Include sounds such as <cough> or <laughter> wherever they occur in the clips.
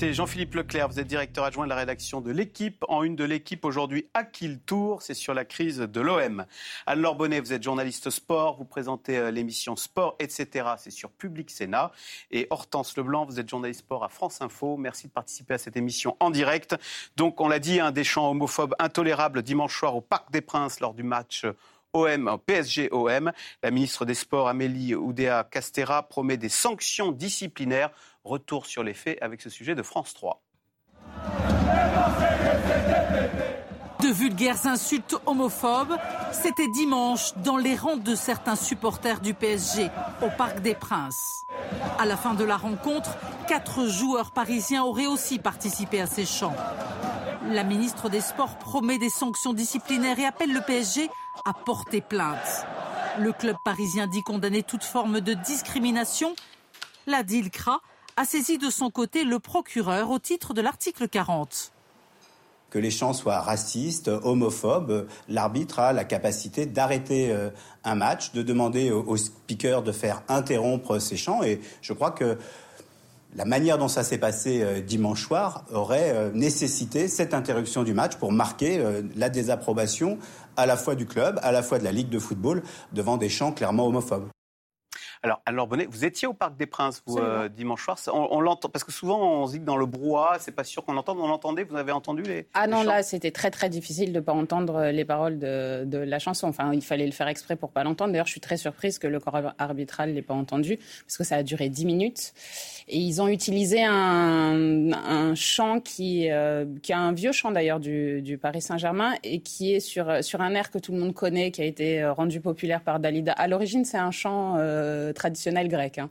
Jean-Philippe Leclerc, vous êtes directeur adjoint de la rédaction de l'équipe. En une de l'équipe aujourd'hui, à qui le tour C'est sur la crise de l'OM. Anne-Laure Bonnet, vous êtes journaliste sport, vous présentez euh, l'émission Sport, etc. C'est sur Public Sénat. Et Hortense Leblanc, vous êtes journaliste sport à France Info. Merci de participer à cette émission en direct. Donc, on l'a dit, un des chants homophobes intolérables dimanche soir au Parc des Princes lors du match OM, PSG-OM. La ministre des Sports, Amélie Oudéa Castera, promet des sanctions disciplinaires. Retour sur les faits avec ce sujet de France 3. De vulgaires insultes homophobes, c'était dimanche dans les rangs de certains supporters du PSG au Parc des Princes. À la fin de la rencontre, quatre joueurs parisiens auraient aussi participé à ces chants. La ministre des Sports promet des sanctions disciplinaires et appelle le PSG à porter plainte. Le club parisien dit condamner toute forme de discrimination. La DILCRA a saisi de son côté le procureur au titre de l'article 40 que les chants soient racistes, homophobes, l'arbitre a la capacité d'arrêter euh, un match, de demander au speaker de faire interrompre ces chants. Et je crois que la manière dont ça s'est passé euh, dimanche soir aurait euh, nécessité cette interruption du match pour marquer la désapprobation à la fois du club, à la fois de la Ligue de football, devant des chants clairement homophobes. Alors, alors Bonnet, vous étiez au Parc des Princes vous, euh, dimanche soir. On, l'entend parce que souvent on se dit que dans le brouhaha, c'est pas sûr qu'on entende. On l'entendait. Vous avez entendu les Ah non, là, c'était très très difficile de pas entendre les paroles de, de, la chanson. Enfin, il fallait le faire exprès pour pas l'entendre. D'ailleurs, je suis très surprise que le corps arbitral l'ait pas entendu parce que ça a duré 10 minutes. Et ils ont utilisé un, un chant qui, euh, qui a un vieux chant d'ailleurs du, du Paris Saint-Germain et qui est sur, sur un air que tout le monde connaît, qui a été rendu populaire par Dalida. À l'origine, c'est un chant euh, traditionnel grec. Hein.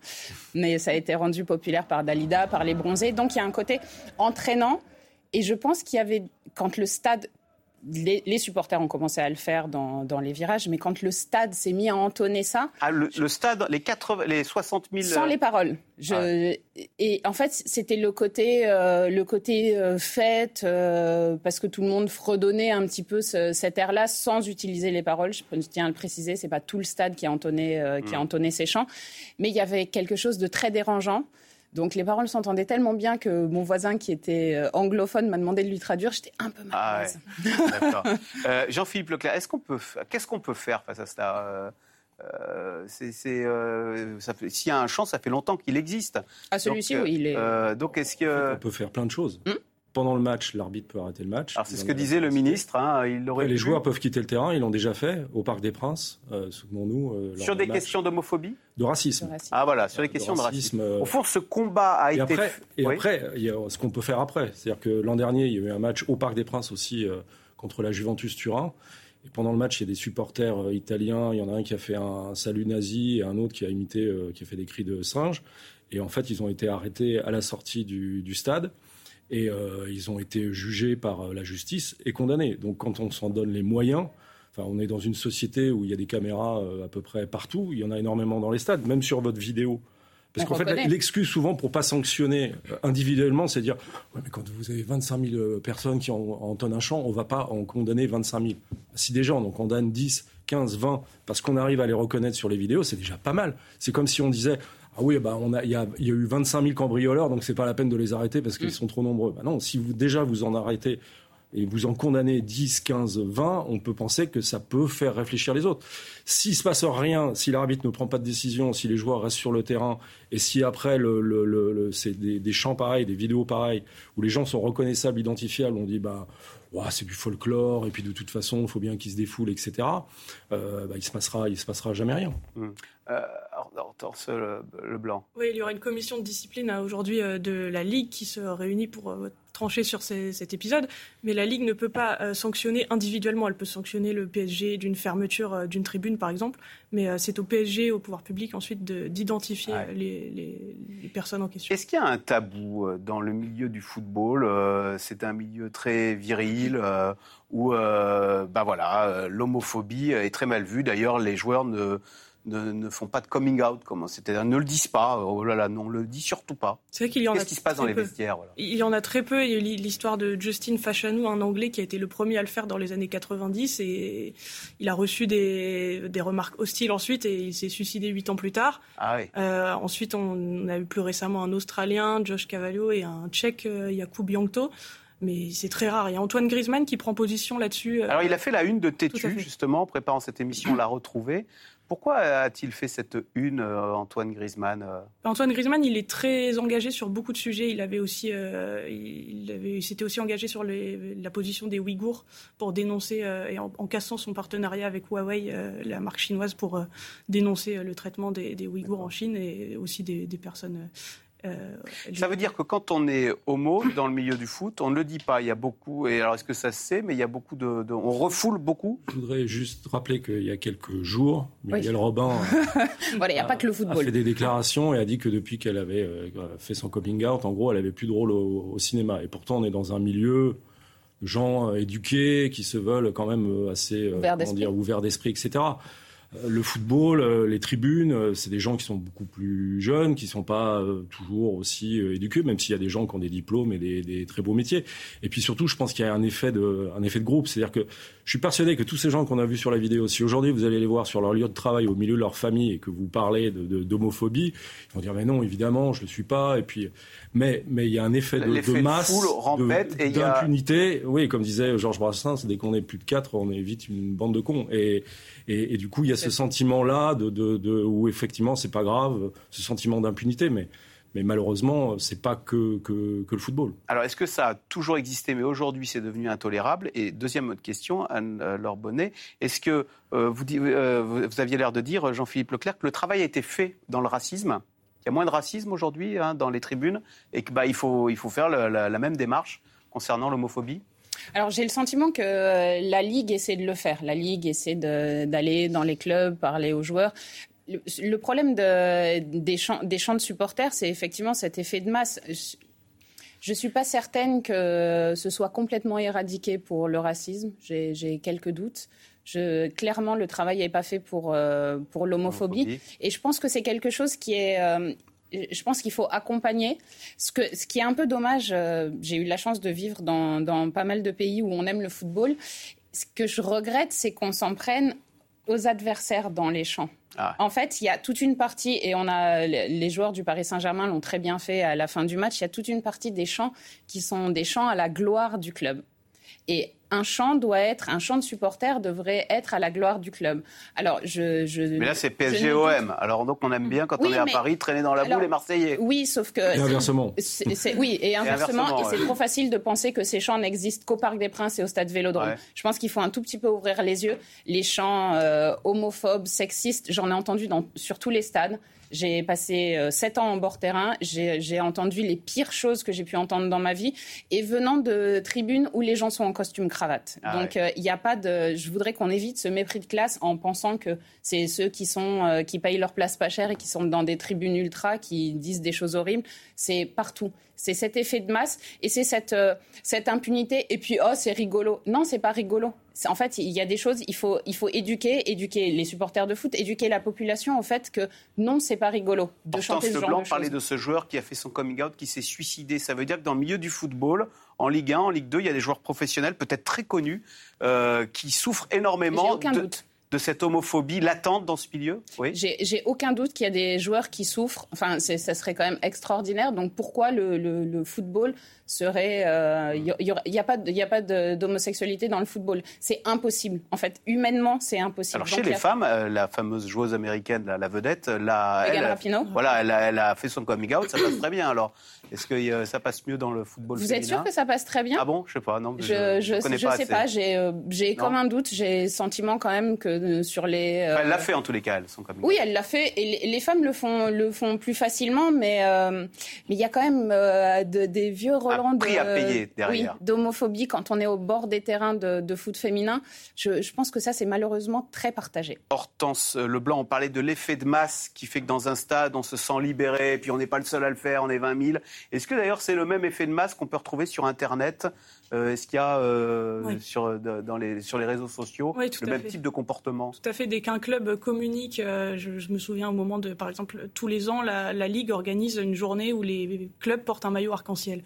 Mais ça a été rendu populaire par Dalida, par les bronzés. Donc il y a un côté entraînant. Et je pense qu'il y avait, quand le stade les, supporters ont commencé à le faire dans, les virages, mais quand le stade s'est mis à entonner ça. Ah, le, stade, les, 80, les 60 000. Sans les paroles. Je, Et en fait, c'était le côté, euh, le côté euh, fête, euh, parce que tout le monde fredonnait un petit peu cet air-là sans utiliser les paroles. Je tiens à le préciser, c'est pas tout le stade qui a entonné, qui a mm. entonné ces chants, mais il y avait quelque chose de très dérangeant. Donc les paroles s'entendaient tellement bien que mon voisin qui était euh, anglophone m'a demandé de lui traduire. J'étais un peu mal à ah <laughs> euh, Jean-Philippe Leclerc, est-ce qu'on peut, qu'est-ce qu'on peut faire face à ça euh, S'il y a un champ, ça fait longtemps qu'il existe. Ah, celui-ci, oui, il est. donc, est-ce que. On peut faire plein de choses. Hmm pendant le match, l'arbitre peut arrêter le match. c'est ce que disait le ministre. Hein, il aurait les joueurs peuvent quitter le terrain, ils l'ont déjà fait au Parc des Princes, euh, souvenons-nous. Euh, sur des questions d'homophobie De racisme. Ah voilà, sur les questions de racisme. Au fond, ce combat a et été. Après, et après, il y a ce qu'on peut faire après. C'est-à-dire que l'an dernier, il y a eu un match au Parc des Princes aussi euh, contre la Juventus Turin. Et pendant le match, il y a des supporters italiens. Il y en a un qui a fait un, salut nazi et un autre qui a imité, qui a fait des cris de singe. Et en fait, ils ont été arrêtés à la sortie du, du stade et euh, ils ont été jugés par euh, la justice et condamnés. Donc quand on s'en donne les moyens, enfin, on est dans une société où il y a des caméras euh, à peu près partout, il y en a énormément dans les stades, même sur votre vidéo. Parce qu'en fait, l'excuse souvent pour pas sanctionner individuellement, c'est dire ouais, mais quand vous avez 25 000 personnes qui entonnent un champ, on va pas en condamner 25 000. Si déjà on en condamne 10, 15, 20, parce qu'on arrive à les reconnaître sur les vidéos, c'est déjà pas mal. C'est comme si on disait ah oui, bah on a, il y a, y a, eu 25 000 cambrioleurs, donc c'est pas la peine de les arrêter parce qu'ils mm. sont trop nombreux. Bah non, si vous déjà vous en arrêtez et vous en condamnez 10, 15, 20, on peut penser que ça peut faire réfléchir les autres. S'il se passe rien, si l'arbitre ne prend pas de décision, si les joueurs restent sur le terrain, et si après le, le, le, c'est des, des chants pareils, des vidéos pareilles, où les gens sont reconnaissables, identifiables, on dit bah c'est du folklore, et puis de toute façon, il faut bien qu'ils se défoulent, etc. Euh, bah, il se passera, il se passera jamais rien. Mmh. Euh, le, le, blanc. Oui, il y aura une commission de discipline hein, aujourd'hui euh, de la Ligue qui se réunit pour euh, trancher sur cet épisode, mais la Ligue ne peut pas euh, sanctionner individuellement. Elle peut sanctionner le PSG d'une fermeture euh, d'une tribune, par exemple, mais euh, c'est au PSG, au pouvoir public, ensuite d'identifier les, personnes en question. Est-ce qu'il y a un tabou dans le milieu du football C'est un milieu très viril où bah voilà, l'homophobie est très mal vue. D'ailleurs, les joueurs ne ne, font pas de coming out, comment c'était, ne le disent pas. Oh là là, non, le dit surtout pas. C'est vrai qu'il y en Qu'est-ce qui se passe dans les vestiaires Il y en a très peu. Il y a l'histoire de Justin Fashanou, un Anglais qui a été le premier à le faire dans les années 90 et il a reçu des, des remarques hostiles ensuite et il s'est suicidé huit ans plus tard. Ah oui. euh, ensuite, on, a eu plus récemment un Australien, Josh Cavallo, et un Tchèque, euh, Jakub Jankto mais c'est très rare. Il y a Antoine Griezmann qui prend position là-dessus. Euh, Alors il a fait la une de Tétu, justement, en préparant cette émission, on l'a retrouvé. Pourquoi a-t-il fait cette une, euh, Antoine Griezmann euh Antoine Griezmann, il est très engagé sur beaucoup de sujets. Il avait aussi, euh, il, avait, s'était aussi engagé sur les, la position des Ouïghours pour dénoncer et en, cassant son partenariat avec Huawei, la marque chinoise, pour dénoncer le traitement des, des Ouïghours en Chine et aussi des, des personnes euh, ça veut dire que quand on est homo dans le milieu du foot, on ne le dit pas. Il y a beaucoup, et alors est-ce que ça se sait, mais il y a beaucoup de. on refoule beaucoup? Je voudrais juste rappeler qu'il y a quelques jours, Miguel Robin <laughs> voilà, y a, pas que le football. a fait des déclarations et a dit que depuis qu'elle avait euh, fait son coming out, en gros, elle avait plus de rôle au, cinéma. Et pourtant, on est dans un milieu de gens euh, éduqués qui se veulent quand même assez ouverts d'esprit, etc. Euh, le football, euh, les tribunes, euh, c'est des gens qui sont beaucoup plus jeunes, qui sont pas toujours aussi éduqués, même s'il y a des gens qui ont des diplômes et des, très beaux métiers. Et puis surtout, je pense qu'il y a un effet de, un effet de groupe, c'est-à-dire que je suis persuadé que tous ces gens qu'on a vus sur la vidéo, si aujourd'hui vous allez les voir sur leur lieu de travail, au milieu de leur famille, et que vous parlez d'homophobie, ils vont dire mais non, évidemment, je le suis pas. Et puis, mais mais il y a un effet de, de masse, d'impunité. Oui, comme disait Georges Brassens, dès qu'on est plus de quatre, on est vite une bande de cons. Et et, du coup, il y a ce sentiment-là où effectivement, c'est pas grave, ce sentiment d'impunité, mais mais malheureusement, c'est pas que, que, le football. Alors, est-ce que ça a toujours existé, mais aujourd'hui, c'est devenu intolérable? Et deuxième autre Anne-Laure Bonnet, est-ce que euh, vous, euh, vous, aviez l'air de dire, Jean-Philippe Leclerc, que le travail a été fait dans le racisme? Il y a moins de racisme aujourd'hui hein, dans les tribunes et qu'il bah, faut, il faut faire la même démarche concernant l'homophobie? Alors j'ai le sentiment que euh, la Ligue essaie de le faire. La Ligue essaie d'aller dans les clubs, parler aux joueurs. Le, problème des, champs, de supporters, c'est effectivement cet effet de masse. Je ne suis pas certaine que ce soit complètement éradiqué pour le racisme. J'ai quelques doutes. clairement, le travail n'est pas fait pour, euh, pour l'homophobie. Et je pense que c'est quelque chose qui est, euh, je pense qu'il faut accompagner. Ce, que, ce qui est un peu dommage, euh, j'ai eu la chance de vivre dans, dans, pas mal de pays où on aime le football. Ce que je regrette, c'est qu'on s'en prenne aux adversaires dans les champs. Ah. En fait, il y a toute une partie, et on a les joueurs du Paris Saint-Germain l'ont très bien fait à la fin du match. Il y a toute une partie des champs qui sont des champs à la gloire du club. Et un champ doit être, un champ de supporters devrait être à la gloire du club. Alors, je. je mais là, c'est PSG-OM. Alors, donc, on aime bien quand on est à Paris traîner dans la boue les Marseillais. Oui, sauf que. Et inversement. oui, et inversement. Et, c'est trop facile de penser que ces champs n'existent qu'au Parc des Princes et au Stade Vélodrome. Je pense qu'il faut un tout petit peu ouvrir les yeux. Les chants euh, homophobes, sexistes, j'en ai entendu dans, sur tous les stades. J'ai passé euh, sept ans en bord terrain. J'ai entendu les pires choses que j'ai pu entendre dans ma vie. Et venant de tribunes où les gens sont en costume cravate. Ah Donc, euh, il n'y a pas de. Je voudrais qu'on évite ce mépris de classe en pensant que c'est ceux qui sont euh, qui payent leur place pas cher et qui sont dans des tribunes ultra qui disent des choses horribles. C'est partout. C'est cet effet de masse et c'est cette cette impunité. Et puis oh, c'est rigolo. Non, c'est pas rigolo en fait, il y a des choses, il faut, il faut éduquer, éduquer les supporters de foot, éduquer la population au fait que non, c'est pas rigolo de chanter ce genre de parlait de ce joueur qui a fait son coming out, qui s'est suicidé. Ça veut dire que dans le milieu du football, en Ligue 1, en Ligue 2, il y a des joueurs professionnels, peut-être très connus, euh, qui souffrent énormément. Aucun doute de cette homophobie latente dans ce milieu? Oui. J'ai aucun doute qu'il y a des joueurs qui souffrent. Enfin, ça serait quand même extraordinaire. Donc pourquoi le, le football serait. Il euh, n'y a, pas, y a pas d'homosexualité dans le football. C'est impossible. En fait, humainement, c'est impossible. Alors, chez les femmes, euh, la fameuse joueuse américaine, la, vedette, la, elle, voilà, elle a, fait son coming out, ça passe très bien. Alors, est-ce que euh, ça passe mieux dans le football Vous êtes sûr que ça passe très bien? Ah bon? Je sais pas. Non, je je, je, sais pas. J'ai comme un doute. J'ai le sentiment quand même que sur les. elle l'a fait en tous les cas, son coming out. Oui, elle l'a fait. Et les, femmes le font, le font plus facilement, mais mais il y a quand même des vieux à payer derrière. Oui, d'homophobie quand on est au bord des terrains de, foot féminin. Je, pense que ça, c'est malheureusement très partagé. Hortense Leblanc, on parlait de l'effet de masse qui fait que dans un stade, on se sent libéré, puis on n'est pas le seul à le faire, on est 20 000. Est-ce que d'ailleurs c'est le même effet de masse qu'on peut retrouver sur Internet? Euh, Est-ce qu'il y a euh, sur, dans les, sur les réseaux sociaux le même type de comportement Tout à fait. Dès qu'un club communique, je, me souviens au moment de, par exemple, tous les ans, la, Ligue organise une journée où les clubs portent un maillot arc-en-ciel.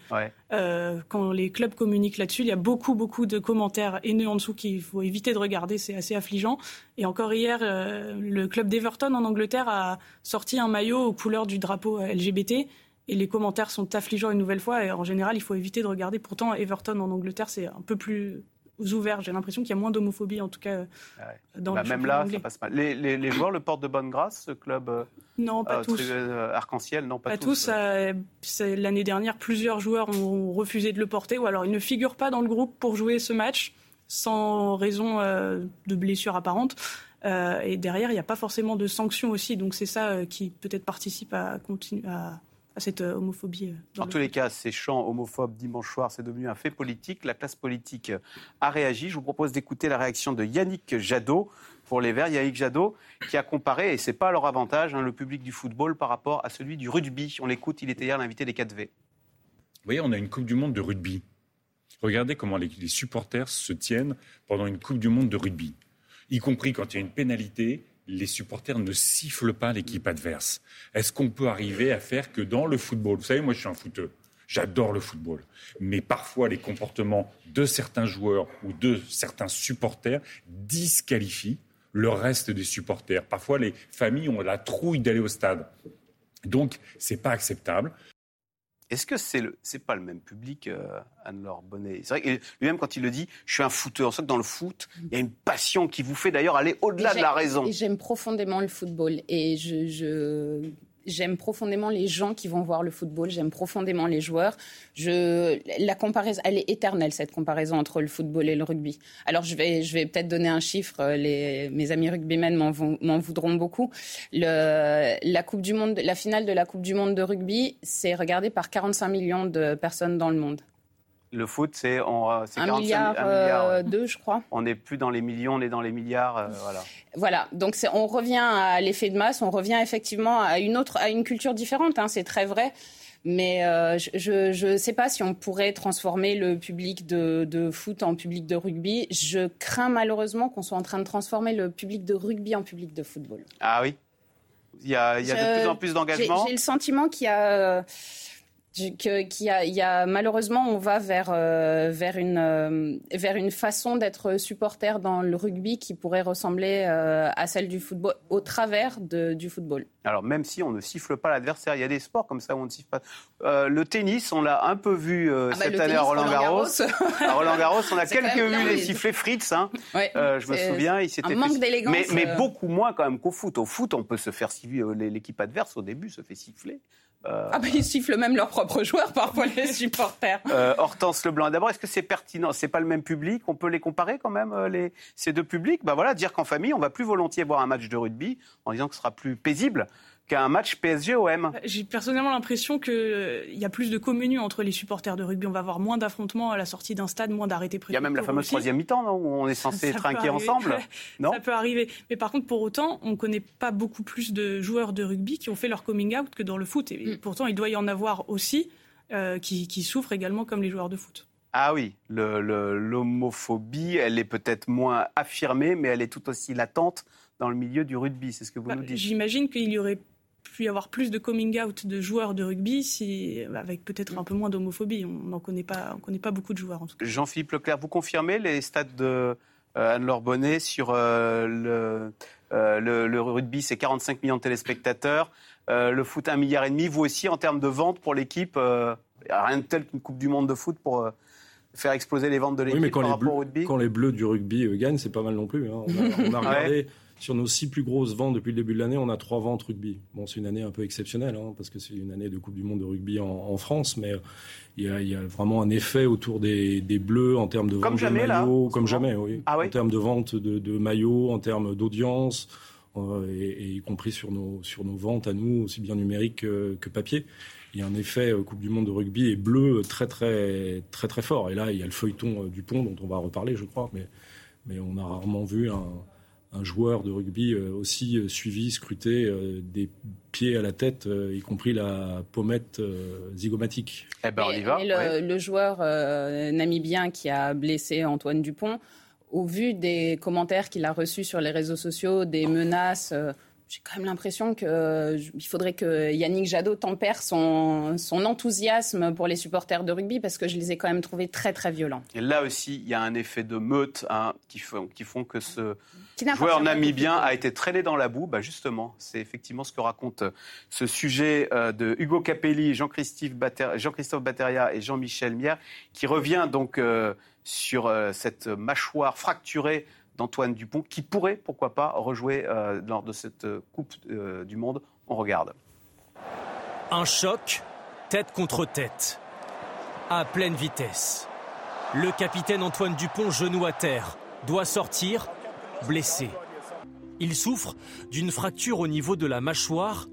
quand les clubs communiquent là-dessus, il y a beaucoup, beaucoup de commentaires haineux en dessous qu'il faut éviter de regarder. C'est assez affligeant. Et encore hier, le club d'Everton en Angleterre a sorti un maillot aux couleurs du drapeau LGBT et les commentaires sont affligeants une nouvelle fois. Et en général, il faut éviter de regarder. Pourtant, Everton en Angleterre, c'est un peu plus ouvert. J'ai l'impression qu'il y a moins d'homophobie, en tout cas, ah dans bah, Même là, ça passe mal. Les, joueurs le portent de bonne grâce, ce club euh, Non, pas euh, tous. Euh, arc-en-ciel, non, pas, pas tous. L'année dernière, plusieurs joueurs ont refusé de le porter, ou alors ils ne figurent pas dans le groupe pour jouer ce match, sans raison de blessure apparente. et derrière, il n'y a pas forcément de sanctions aussi. Donc c'est ça qui peut-être participe à, continuer, à, à cette euh, homophobie. Euh, dans en tous les cas, ces chants homophobes dimanche soir, c'est devenu un fait politique. La classe politique a réagi. Je vous propose d'écouter la réaction de Yannick Jadot pour les Verts. Yannick Jadot qui a comparé, et ce n'est pas leur avantage, hein, le public du football par rapport à celui du rugby. On l'écoute, il était hier l'invité des 4V. Vous voyez, on a une Coupe du Monde de rugby. Regardez comment les, les supporters se tiennent pendant une Coupe du Monde de rugby, y compris quand il y a une pénalité les supporters ne sifflent pas l'équipe adverse. Est-ce qu'on peut arriver à faire que dans le football, vous savez, moi je suis un footeux, j'adore le football, mais parfois les comportements de certains joueurs ou de certains supporters disqualifient le reste des supporters. Parfois les familles ont la trouille d'aller au stade. Donc, ce n'est pas acceptable. Est-ce que c'est le, c'est pas le même public, euh, Anne-Laure Bonnet? C'est vrai que lui-même, quand il le dit, je suis un footeur. C'est que dans le foot, il y a une passion qui vous fait d'ailleurs aller au-delà de la raison. Et j'aime profondément le football. Et je J'aime profondément les gens qui vont voir le football, j'aime profondément les joueurs. Je, la comparaison, elle est éternelle, cette comparaison entre le football et le rugby. Alors, je vais, je vais peut-être donner un chiffre, les, mes amis rugbymen m'en voudront beaucoup. Le, la, coupe du monde, la finale de la Coupe du Monde de rugby, c'est regardé par 45 millions de personnes dans le monde. Le foot, c'est un, milliard, euh, deux, je crois. On n'est plus dans les millions, on est dans les milliards. Euh, voilà. Voilà. Donc on revient à l'effet de masse, on revient effectivement à une autre, à une culture différente. Hein, c'est très vrai. Mais euh, je ne sais pas si on pourrait transformer le public de, de, foot en public de rugby. Je crains malheureusement qu'on soit en train de transformer le public de rugby en public de football. Ah oui Il y a, il y a de plus en plus d'engagement J'ai le sentiment qu'il y a qu'il y, y a, malheureusement on va vers euh, vers une euh, vers une façon d'être supporter dans le rugby qui pourrait ressembler euh, à celle du football au travers de, du football. Alors même si on ne siffle pas l'adversaire, il y a des sports comme ça où on ne siffle pas. le tennis, on l'a un peu vu ah bah, cette année à Roland Garros. à Roland Garros, on a <laughs> quelques vu les sifflets Fritz. Hein. je me souviens, il s'était manque d'élégance. Mais, mais beaucoup moins quand même qu'au foot. Au foot, on peut se faire siffler. L'équipe adverse au début se fait siffler. Euh, ah ben ils sifflent même leurs propres joueurs parfois les <laughs> supporters. Euh, Hortense Leblanc, d'abord est-ce que c'est pertinent? C'est pas le même public? On peut les comparer quand même euh, les, ces deux publics? Bah voilà, dire qu'en famille on va plus volontiers voir un match de rugby en disant que ce sera plus paisible qu'un match PSG-OM. J'ai personnellement l'impression qu'il euh, y a plus de communion entre les supporters de rugby. On va avoir moins d'affrontements à la sortie d'un stade, moins d'arrêtés prévus. Il y a même la fameuse troisième mi-temps où on est censé trinquer ensemble. <laughs> non ça peut arriver. Mais par contre, pour autant, on ne connaît pas beaucoup plus de joueurs de rugby qui ont fait leur coming out que dans le foot. Et mm. pourtant, il doit y en avoir aussi euh, qui, souffrent également comme les joueurs de foot. Ah oui, l'homophobie, elle est peut-être moins affirmée, mais elle est tout aussi latente dans le milieu du rugby. C'est ce que vous bah, nous dites. J'imagine qu'il y aurait pu y avoir plus de coming out de joueurs de rugby, si, avec peut-être un peu moins d'homophobie. On n'en connaît pas, on connaît pas beaucoup de joueurs en tout cas. Jean-Philippe Leclerc, vous confirmez les stats de euh, Anne-Laure Bonnet sur euh, euh, le, le, rugby, c'est 45 millions de téléspectateurs. le foot, un milliard et demi. Vous aussi, en termes de ventes pour l'équipe, rien de tel qu'une Coupe du Monde de foot pour faire exploser les ventes de l'équipe oui, par rapport au rugby. Quand les Bleus du rugby gagnent, c'est pas mal non plus. Hein. On a, <laughs> regardé. Sur nos six plus grosses ventes depuis le début de l'année, on a trois ventes rugby. Bon, c'est une année un peu exceptionnelle, hein, parce que c'est une année de Coupe du Monde de rugby en, France, mais il y, a, vraiment un effet autour des, Bleus en termes de vente de maillots, comme jamais, oui. Ah en termes de vente de, maillots, en termes d'audience, euh, et, y compris sur nos, sur nos ventes à nous, aussi bien numériques que, papier. Il y a un effet euh, Coupe du Monde de rugby et bleu très très très très fort. Et là, il y a le feuilleton euh, du pont dont on va reparler, je crois, mais mais on a rarement vu un, un joueur de rugby aussi suivi, scruté des pieds à la tête, y compris la pommette zygomatique. Eh ben, on y va. le, le, joueur namibien qui a blessé Antoine Dupont, au vu des commentaires qu'il a reçus sur les réseaux sociaux, des menaces j'ai quand même l'impression qu'il euh, faudrait que Yannick Jadot tempère son, son, enthousiasme pour les supporters de rugby parce que je les ai quand même trouvés très très violents. Et là aussi, il y a un effet de meute hein, qui, font, qui font que ce joueur namibien a été traîné dans la boue. Bah justement, c'est effectivement ce que raconte euh, ce sujet euh, de Hugo Capelli, Jean-Christophe Batteria et Jean-Michel Mier, qui revient donc sur cette mâchoire fracturée d'Antoine Dupont, qui pourrait, pourquoi pas, rejouer euh, lors de cette euh, Coupe euh, du Monde. On regarde. Un choc, tête contre tête, à pleine vitesse. Le capitaine Antoine Dupont, genou à terre, doit sortir, blessé. Il souffre d'une fracture au niveau de la mâchoire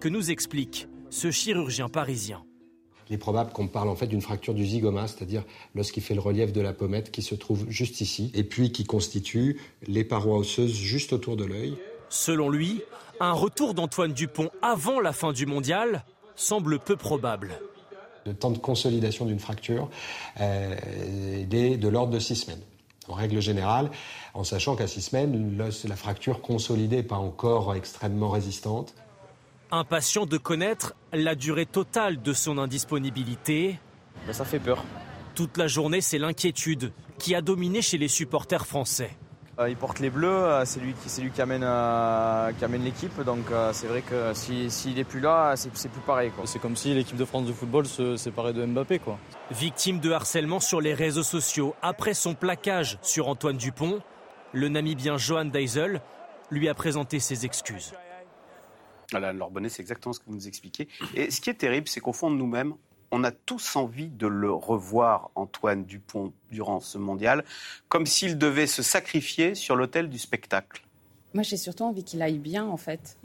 que nous explique ce chirurgien parisien. Il est probable qu'on parle en fait d'une fracture du zygoma, c'est-à-dire lorsqu'il fait le relief de la pommette qui se trouve juste ici, et puis qui constitue les parois osseuses juste autour de l'œil. Selon lui, un retour d'Antoine Dupont avant la fin du mondial semble peu probable. Le temps de consolidation d'une fracture euh, est de l'ordre de six semaines. En règle générale, en sachant qu'à six semaines, la fracture consolidée n'est pas encore extrêmement résistante. Impatient de connaître la durée totale de son indisponibilité. Ben, ça fait peur. Toute la journée, c'est l'inquiétude qui a dominé chez les supporters français. Euh, il porte les bleus, euh, c'est lui qui, lui qui amène, euh, amène l'équipe, donc c'est vrai que s'il si, n'est plus là, c'est plus pareil. C'est comme si l'équipe de France de football se séparait de Mbappé. Quoi. Victime de harcèlement sur les réseaux sociaux après son plaquage sur Antoine Dupont, le Namibien Johan Deisel lui a présenté ses excuses. Voilà, Laure Bonnet, c'est exactement ce que vous nous expliquez. Et ce qui est terrible, c'est qu'au fond de nous-mêmes, on a tous envie de le revoir, Antoine Dupont, durant ce mondial, comme s'il devait se sacrifier sur l'autel du spectacle. Moi, j'ai surtout envie qu'il aille bien, en fait.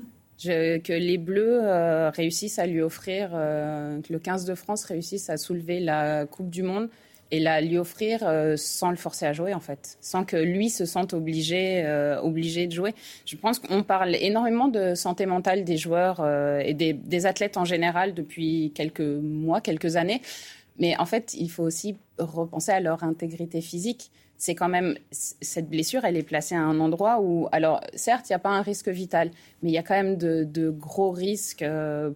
que les Bleus euh, réussissent à lui offrir, euh, que le 15 de France réussisse à soulever la Coupe du Monde et la lui offrir euh, sans le forcer à jouer en fait, sans que lui se sente obligé, euh, obligé de jouer. Je pense qu'on parle énormément de santé mentale des joueurs euh, et des, athlètes en général depuis quelques mois, quelques années, mais en fait il faut aussi repenser à leur intégrité physique. C'est quand même cette blessure, elle est placée à un endroit où, alors certes, il n'y a pas un risque vital, mais il y a quand même de, de gros risques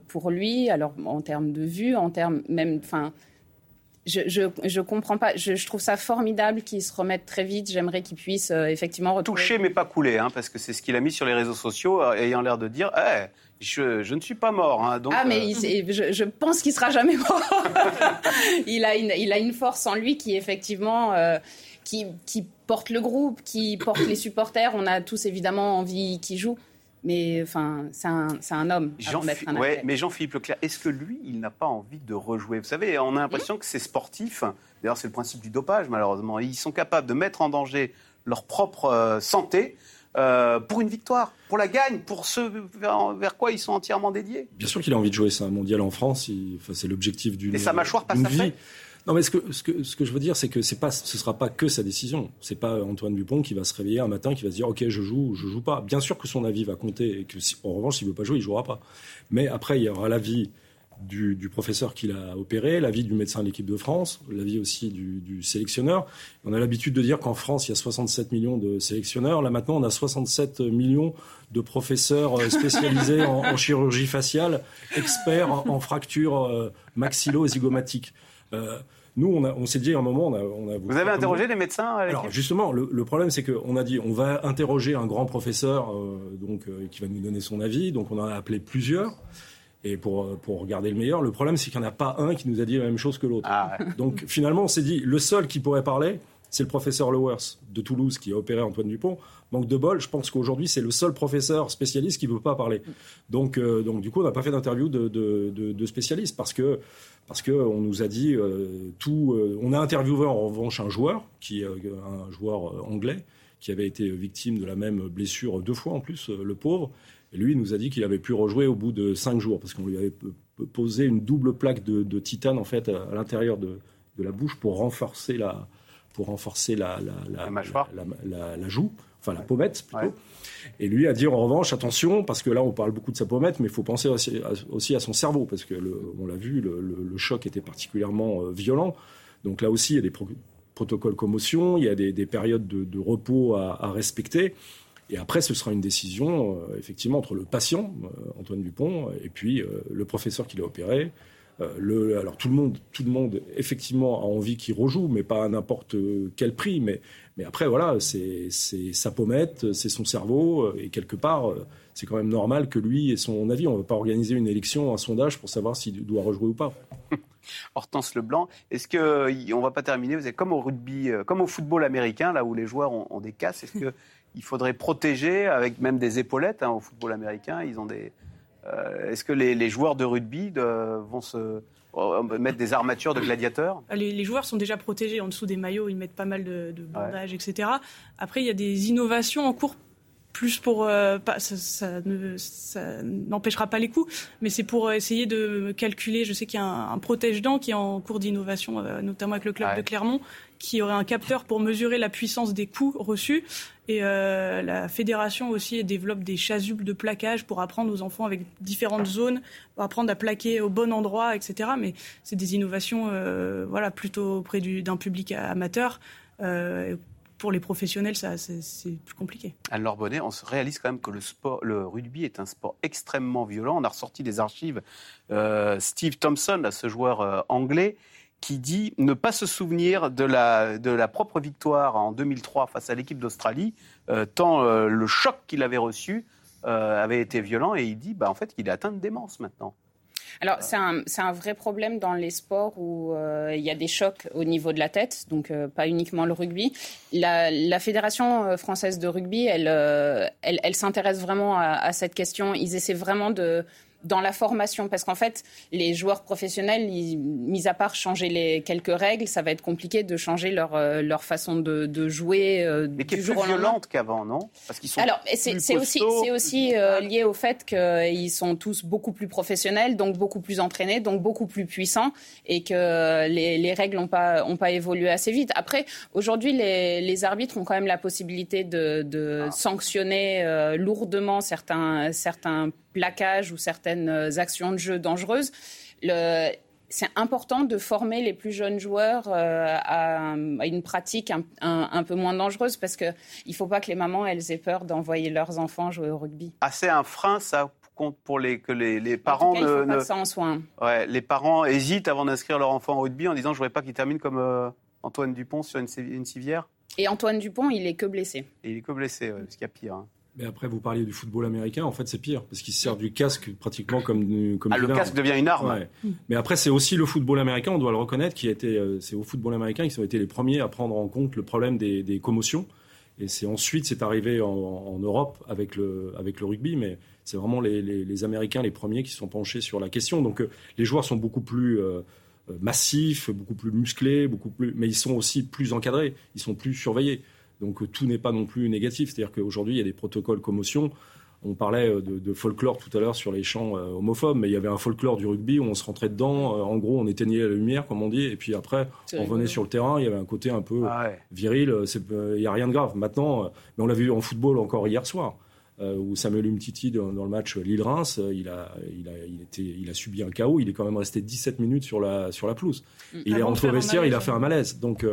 pour lui. Alors en termes de vue, en termes même, enfin je, je, je, comprends pas. Je, je trouve ça formidable qu'il se remette très vite. J'aimerais qu'il puisse euh, effectivement retrouver... Toucher mais pas couler, hein, parce que c'est ce qu'il a mis sur les réseaux sociaux, euh, ayant l'air de dire eh, je, je, ne suis pas mort. Hein, donc, ah, mais euh, je, je, pense qu'il sera jamais mort. <laughs> il, a une, il a une force en lui qui, effectivement, qui, qui porte le groupe, qui porte les supporters. On a tous évidemment envie qu'il joue. Mais enfin, c'est un, un, homme. Jean un ouais, mais Jean-Philippe Leclerc, est-ce que lui, il n'a pas envie de rejouer Vous savez, on a l'impression que ces sportifs, d'ailleurs c'est le principe du dopage malheureusement, ils sont capables de mettre en danger leur propre euh, santé euh, pour une victoire, pour la gagne, pour ce vers, quoi ils sont entièrement dédiés. Bien sûr qu'il a envie de jouer, c'est un mondial en France, enfin, c'est l'objectif d'une Et sa mâchoire passe après non, mais ce que, ce que, ce que je veux dire, c'est que c'est pas, ce sera pas que sa décision. C'est pas Antoine Dupont qui va se réveiller un matin, qui va se dire, OK, je joue, je joue pas. Bien sûr que son avis va compter et que, en revanche, s'il veut pas jouer, il jouera pas. Mais après, il y aura l'avis du, du, professeur qui l'a opéré, l'avis du médecin de l'équipe de France, l'avis aussi du, du, sélectionneur. On a l'habitude de dire qu'en France, il y a 67 millions de sélectionneurs. Là, maintenant, on a 67 millions de professeurs euh, spécialisés en, chirurgie faciale, experts en, fractures euh, maxillo-zygomatiques. Euh, nous, on, on s'est dit à un moment, on a, on a vous avez interrogé les médecins Alors justement, le, le problème, c'est qu'on a dit, on va interroger un grand professeur, euh, donc euh, qui va nous donner son avis. Donc on en a appelé plusieurs. Et pour, pour regarder le meilleur, le problème, c'est qu'il n'y en a pas un qui nous a dit la même chose que l'autre. Ah, ouais. Donc finalement, on s'est dit, le seul qui pourrait parler, c'est le professeur Lowers de Toulouse qui a opéré Antoine Dupont. Manque de bol, je pense qu'aujourd'hui, c'est le seul professeur spécialiste qui ne veut pas parler. Donc, euh, donc du coup, on n'a pas fait d'interview de, de, spécialistes parce que parce qu'on nous a dit euh, tout. Euh, on a interviewé en revanche un joueur, qui un joueur anglais, qui avait été victime de la même blessure deux fois en plus, le pauvre. Et lui, il nous a dit qu'il avait pu rejouer au bout de cinq jours, parce qu'on lui avait posé une double plaque de, de titane en fait à, l'intérieur de, de, la bouche pour renforcer la, pour renforcer la, la, joue, enfin la pommette plutôt. Et lui a dit en revanche, attention, parce que là on parle beaucoup de sa pommette, mais il faut penser aussi à, son cerveau, parce que on l'a vu, le, choc était particulièrement violent. Donc là aussi, il y a des protocoles commotion, il y a des, périodes de, repos à, respecter. Et après, ce sera une décision, effectivement, entre le patient, Antoine Dupont, et puis le professeur qui l'a opéré, euh, le, alors tout le monde, tout le monde, effectivement, a envie qu'il rejoue, mais pas à n'importe quel prix. Mais, mais après, voilà, c'est sa pommette, c'est son cerveau, euh, et quelque part, euh, c'est quand même normal que lui ait son avis. On ne va pas organiser une élection, un sondage pour savoir s'il doit rejouer ou pas. <laughs> Hortense Leblanc, est-ce que on va pas terminer Vous êtes comme au rugby, comme au football américain, là où les joueurs ont, des casses. Est-ce que <laughs> il faudrait protéger avec même des épaulettes hein, au football américain Ils ont des est-ce que les, joueurs de rugby vont se euh, mettre des armatures de gladiateurs les, joueurs sont déjà protégés en dessous des maillots, ils mettent pas mal de, bandages, etc. Après, il y a des innovations en cours plus pour euh, ça, n'empêchera pas les coups, mais c'est pour essayer de calculer. Je sais qu'il y a un, protège-dents qui est en cours d'innovation, notamment avec le club de Clermont, qui aurait un capteur pour mesurer la puissance des coups reçus. Et euh, la fédération aussi développe des chasubles de plaquage pour apprendre aux enfants avec différentes zones, pour apprendre à plaquer au bon endroit, etc. Mais c'est des innovations, euh, voilà, plutôt auprès d'un public amateur. Euh, pour les professionnels, ça, c'est plus compliqué. Alors Bonnet, on se réalise quand même que le, sport, le rugby est un sport extrêmement violent. On a ressorti des archives. Steve Thompson, ce joueur anglais, qui dit ne pas se souvenir de la, de la propre victoire en 2003 face à l'équipe d'Australie, euh, tant euh, le choc qu'il avait reçu euh, avait été violent, et il dit bah, en fait qu'il est atteint de démence maintenant. Alors, c'est un, un, vrai problème dans les sports où il y a des chocs au niveau de la tête, donc pas uniquement le rugby. La, la Fédération française de rugby, elle, elle, elle s'intéresse vraiment à, à, cette question. Ils essaient vraiment de, dans la formation Parce qu'en fait, les joueurs professionnels, mis à part changer les quelques règles, ça va être compliqué de changer leur, euh, leur façon de, de jouer. Euh, Mais qui est plus violente qu'avant, non? Parce qu'ils sont Alors, c'est aussi, c'est aussi euh, lié au fait qu'ils sont tous beaucoup plus professionnels, donc beaucoup plus entraînés, donc beaucoup plus puissants, et que les, les règles n'ont pas, ont pas évolué assez vite. Après, aujourd'hui, les, les, arbitres ont quand même la possibilité de, de ah. sanctionner lourdement certains, certains plaquage ou certaines euh, actions de jeu dangereuses. c'est important de former les plus jeunes joueurs euh, à, une pratique un, peu moins dangereuse parce qu'il ne faut pas que les mamans elles aient peur d'envoyer leurs enfants jouer au rugby. Ah, c'est un frein, ça compte pour les, que les, les parents en tout cas, il faut pas que ça en soit Ouais, les parents hésitent avant d'inscrire leur enfant au rugby en disant je ne voudrais pas qu'il termine comme euh, Antoine Dupont sur une, une, civière. Et Antoine Dupont, il est que blessé. Et il est que blessé, parce qu'il y a pire. Hein. Mais après, vous parliez du football américain. En fait, c'est pire parce qu'il sert du casque pratiquement comme comme ah, le casque devient une arme. Mais après, c'est aussi le football américain. On doit le reconnaître, qui a été, euh, c'est au football américain qui ont été les premiers à prendre en compte le problème des, des commotions. Et c'est ensuite, c'est arrivé en, en, Europe avec le avec le rugby. Mais c'est vraiment les, les, les, Américains les premiers qui sont penchés sur la question. Donc, euh, les joueurs sont beaucoup plus euh, massifs, beaucoup plus musclés, beaucoup plus, mais ils sont aussi plus encadrés. Ils sont plus surveillés. Donc euh, tout n'est pas non plus négatif. C'est-à-dire qu'aujourd'hui, il y a des protocoles commotion. On parlait euh, de, folklore tout à l'heure sur les chants euh, homophobes, mais il y avait un folklore du rugby où on se rentrait dedans. en gros, on éteignait la lumière, comme on dit, et puis après, on venait sur le terrain. Il y avait un côté un peu ah viril. Il n'y a rien de grave. Maintenant, mais on l'a vu en football encore hier soir. Où Samuel Umtiti, dans, le match Lille-Reims, il a, il, a, il, était, il a subi un chaos. Il est quand même resté 17 minutes sur la, sur la pelouse. Mm. Il est rentré au vestiaire, il a fait un malaise. Donc,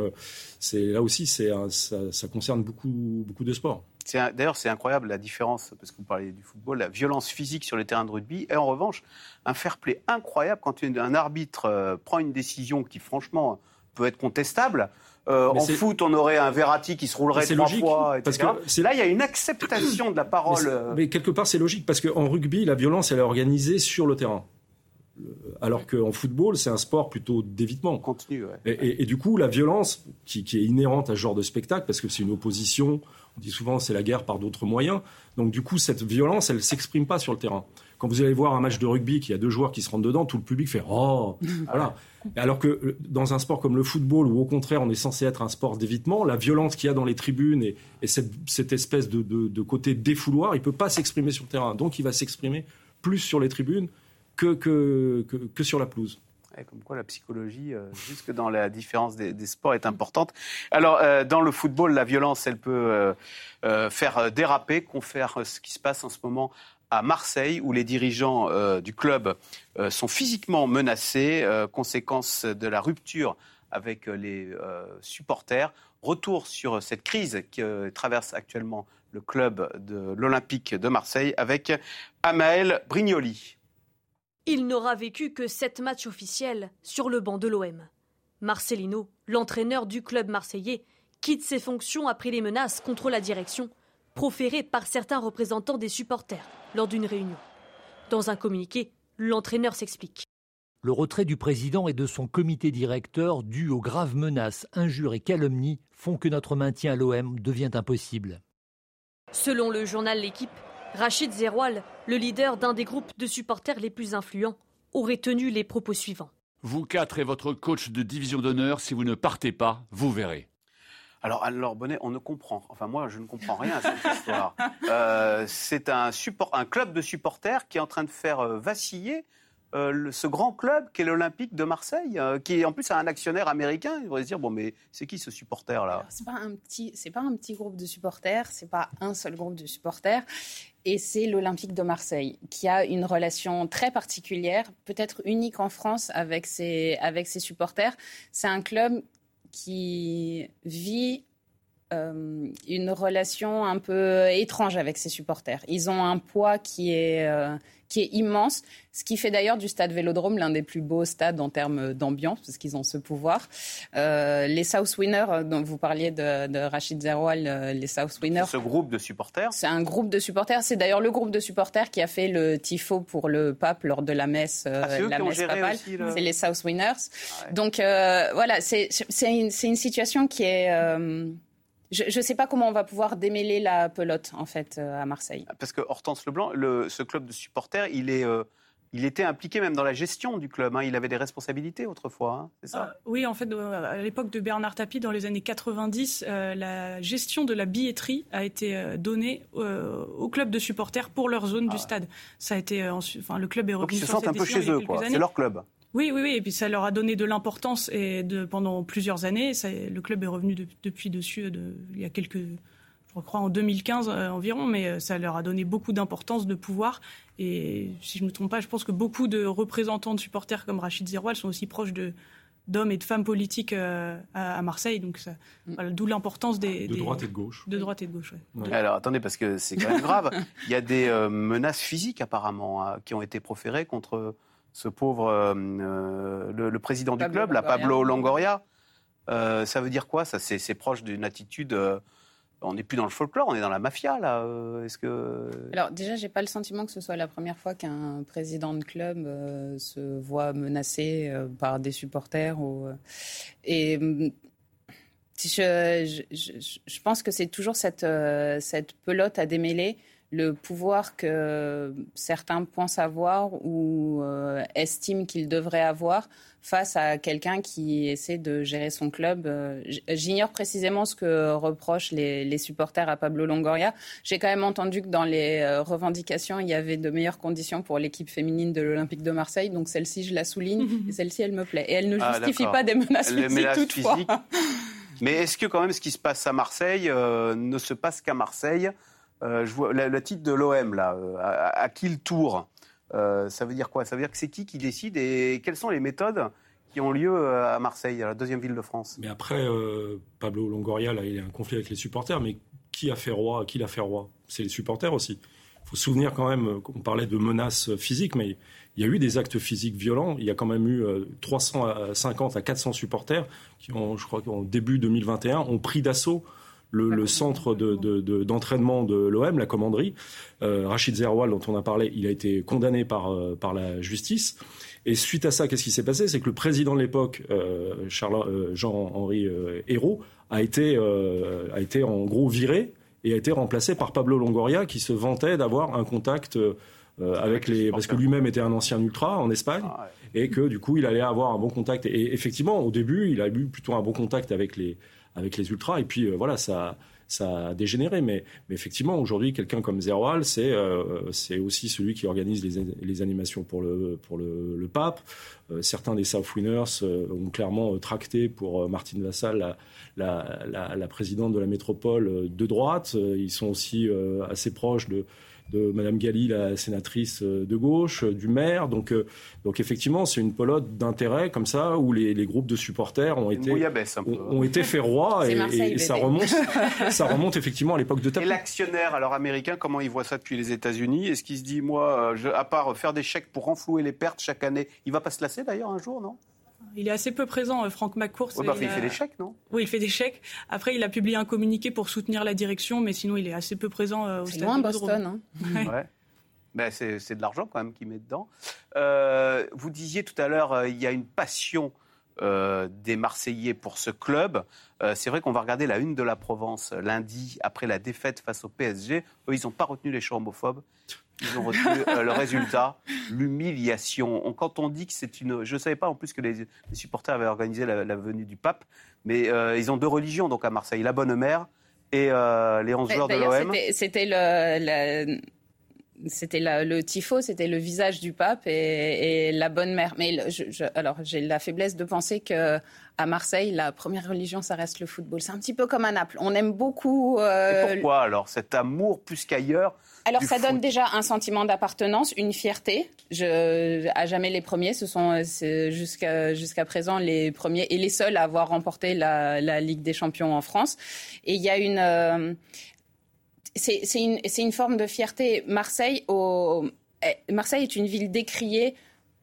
c'est là aussi, c'est ça, concerne beaucoup, beaucoup de sports. D'ailleurs, c'est incroyable la différence, parce que vous parlez du football, la violence physique sur les terrains de rugby, et en revanche, un fair play incroyable quand un arbitre euh, prend une décision qui, franchement, peut être contestable. Euh, en foot, on aurait un Verratti qui se roulerait trois fois, etc. Parce que là, il y a une acceptation de la parole. Euh. Mais, quelque part, c'est logique, parce qu'en rugby, la violence, elle est organisée sur le terrain alors qu'en football, c'est un sport plutôt d'évitement. Continue, et, du coup, la violence, qui, est inhérente à ce genre de spectacle, parce que c'est une opposition, on dit souvent c'est la guerre par d'autres moyens, donc du coup, cette violence, elle ne s'exprime pas sur le terrain. Quand vous allez voir un match de rugby, qu'il y a deux joueurs qui se rentrent dedans, tout le public fait « Oh <laughs> !» Voilà. Alors que euh, dans un sport comme le football, où au contraire on est censé être un sport d'évitement, la violence qu'il y a dans les tribunes et, cette, espèce de, de côté défouloir, il ne peut pas s'exprimer sur le terrain. Donc il va s'exprimer plus sur les tribunes que, que, que, sur la pelouse. Comme quoi la psychologie, euh, <laughs> jusque dans la différence des, sports, est importante. Alors, euh, dans le football, la violence, elle peut euh, faire déraper, confère ce qui se passe en ce moment à Marseille, où les dirigeants du club sont physiquement menacés, conséquence de la rupture avec les supporters. Retour sur cette crise qui traverse actuellement le club de l'Olympique de Marseille avec Amael Brignoli. Il n'aura vécu que sept matchs officiels sur le banc de l'OM. Marcelino, l'entraîneur du club marseillais, quitte ses fonctions après les menaces contre la direction proférées par certains représentants des supporters lors d'une réunion. Dans un communiqué, l'entraîneur s'explique. Le retrait du président et de son comité directeur dû aux graves menaces, injures et calomnies font que notre maintien à l'OM devient impossible. Selon le journal L'équipe, Rachid Zeroual, le leader d'un des groupes de supporters les plus influents, aurait tenu les propos suivants. Vous quatre et votre coach de division d'honneur, si vous ne partez pas, vous verrez. Alors, alors Bonnet, on ne comprend. Enfin, moi, je ne comprends rien à cette <laughs> histoire. Euh, c'est un, un club de supporters qui est en train de faire euh, vaciller euh, ce grand club qu'est l'Olympique de Marseille, euh, qui en plus a un actionnaire américain. Il pourrait se dire bon, mais c'est qui ce supporter là? C'est pas pas un petit groupe de supporters, c'est pas un seul groupe de supporters, et c'est l'Olympique de Marseille qui a une relation très particulière, peut-être unique en France avec ses avec ses supporters. C'est un club qui vit euh, une relation un peu étrange avec ses supporters. Ils ont un poids qui est, euh, qui est immense, ce qui fait d'ailleurs du stade Vélodrome l'un des plus beaux stades en termes d'ambiance, parce qu'ils ont ce pouvoir. Euh, les South Winners, dont vous parliez de, Rachid Zeroual, les South Winners. Ce groupe de supporters C'est un groupe de supporters. C'est d'ailleurs le groupe de supporters qui a fait le tifo pour le pape lors de la messe, ah, la messe papale. C'est les South Winners. Ah Donc voilà, c'est une, une, situation qui est je ne sais pas comment on va pouvoir démêler la pelote, en fait, euh, à Marseille. Parce que Hortense Leblanc, le, ce club de supporters, il est. Euh, il était impliqué même dans la gestion du club. Hein. Il avait des responsabilités autrefois, hein, c'est ça? Ah, Oui, en fait, euh, à l'époque de Bernard Tapie, dans les années 90, la gestion de la billetterie a été donnée au club de supporters pour leur zone du ah stade. Ça a été, enfin, le club est revenu Donc ils se sentent un peu chez eux, quoi. C'est leur club. Oui, oui, oui. Et puis ça leur a donné de l'importance et de, pendant plusieurs années. le club est revenu depuis dessus de, il y a quelques, je crois en 2015 euh, environ, mais euh, ça leur a donné beaucoup d'importance, de pouvoir. Et si je ne me trompe pas, je pense que beaucoup de représentants de supporters comme Rachid Zeroual sont aussi proches de d'hommes et de femmes politiques euh, à, Marseille. Donc, mm. d'où l'importance des, de droite et de gauche. De droite et de gauche. Alors attendez, parce que c'est quand même grave. Il y a des menaces physiques apparemment hein, qui ont été proférées contre ce pauvre, euh, euh, le, président du club, la Pablo Longoria. Euh, ça veut dire quoi? Ça, c'est proche d'une attitude. on n'est plus dans le folklore, on est dans la mafia là. Est-ce que Alors déjà, j'ai pas le sentiment que ce soit la première fois qu'un président de club se voit menacé par des supporters ou et je, je, je, pense que c'est toujours cette, cette pelote à démêler le pouvoir que certains pensent avoir ou euh, estiment qu'ils devraient avoir face à quelqu'un qui essaie de gérer son club. Euh, j'ignore précisément ce que reprochent les, supporters à Pablo Longoria. J'ai quand même entendu que dans les euh, revendications, il y avait de meilleures conditions pour l'équipe féminine de l'Olympique de Marseille. Donc celle-ci, je la souligne <laughs> et celle-ci, elle me plaît. Et elle ne ah, justifie pas des menaces physiques toutefois. Mais est-ce que quand même ce qui se passe à Marseille ne se passe qu'à Marseille euh, je le, titre de l'OM, là, euh, à, qui le tour euh, Ça veut dire quoi? Ça veut dire que c'est qui qui décide et quelles sont les méthodes qui ont lieu à Marseille, à la deuxième ville de France? Mais après, Pablo Longoria, là, il a un conflit avec les supporters, mais qui a fait roi? Qui l'a fait roi? C'est les supporters aussi. Il faut se souvenir quand même qu'on parlait de menaces physiques, mais il y a eu des actes physiques violents. Il y a quand même eu 350 à 400 supporters qui, ont, je crois qu'en début 2021, ont pris d'assaut le, centre d'entraînement de, l'OM, la commanderie. Euh, Rachid Zeroual, dont on a parlé, il a été condamné par, euh, par la justice. Et suite à ça, qu'est-ce qui s'est passé? C'est que le président de l'époque, euh, Jean-Henri Hérault, a été, a été en gros viré et a été remplacé par Pablo Longoria, qui se vantait d'avoir un contact avec les, parce que lui-même était un ancien ultra en Espagne, ah et que du coup il allait avoir un bon contact. Et effectivement, au début, il a eu plutôt un bon contact avec les avec les ultras. Et puis euh, voilà, ça, ça a dégénéré. Mais, mais effectivement, aujourd'hui, quelqu'un comme Zeroual, c'est c'est aussi celui qui organise les, les animations pour le, pour le, le pape. certains des South Winners ont clairement tracté pour Martine Vassal, la, la, la, la, présidente de la métropole de droite. Ils sont aussi assez proches de de Madame Galli, la sénatrice euh, de gauche, euh, du maire. Donc, euh, donc effectivement, c'est une pelote d'intérêt comme ça où les, groupes de supporters ont été, ont, été fait roi et, ça remonte, <laughs> ça remonte effectivement à l'époque de Tapie. Et l'actionnaire, alors américain, comment il voit ça depuis les États-Unis? Est-ce qu'il se dit, moi, je, à part faire des chèques pour renflouer les pertes chaque année, il va pas se lasser d'ailleurs un jour, non? Il est assez peu présent, euh, Franck McCourt. Bah, il, fait des chèques, non? Oui, il fait des chèques. Après, il a publié un communiqué pour soutenir la direction, mais sinon, il est assez peu présent euh, au stade. C'est loin Boston. Hein. <laughs> Ouais. Ben, c'est de l'argent quand même qu'il met dedans. Euh, vous disiez tout à l'heure, il y a une passion des Marseillais pour ce club. c'est vrai qu'on va regarder la une de la Provence lundi après la défaite face au PSG. Eux, ils n'ont pas retenu les chants homophobes. Ils ont retenu euh, le résultat, l'humiliation. Quand on dit que c'est une... Je ne savais pas en plus que les, supporters avaient organisé la, venue du pape, mais euh, ils ont deux religions donc à Marseille, la Bonne Mère et euh, les 11 joueurs de l'OM. C'était le... c'était le tifo, c'était le visage du pape et, la bonne mère. Mais alors, j'ai la faiblesse de penser que à Marseille, la première religion, ça reste le football. C'est un petit peu comme à Naples. On aime beaucoup. Et pourquoi alors cet amour plus qu'ailleurs alors ça donne déjà un sentiment d'appartenance, une fierté. Je, à jamais les premiers, ce sont jusqu'à jusqu'à présent les premiers et les seuls à avoir remporté la, la Ligue des Champions en France. Et il y a une euh, c'est une, forme de fierté. Marseille, eh, Marseille est une ville décriée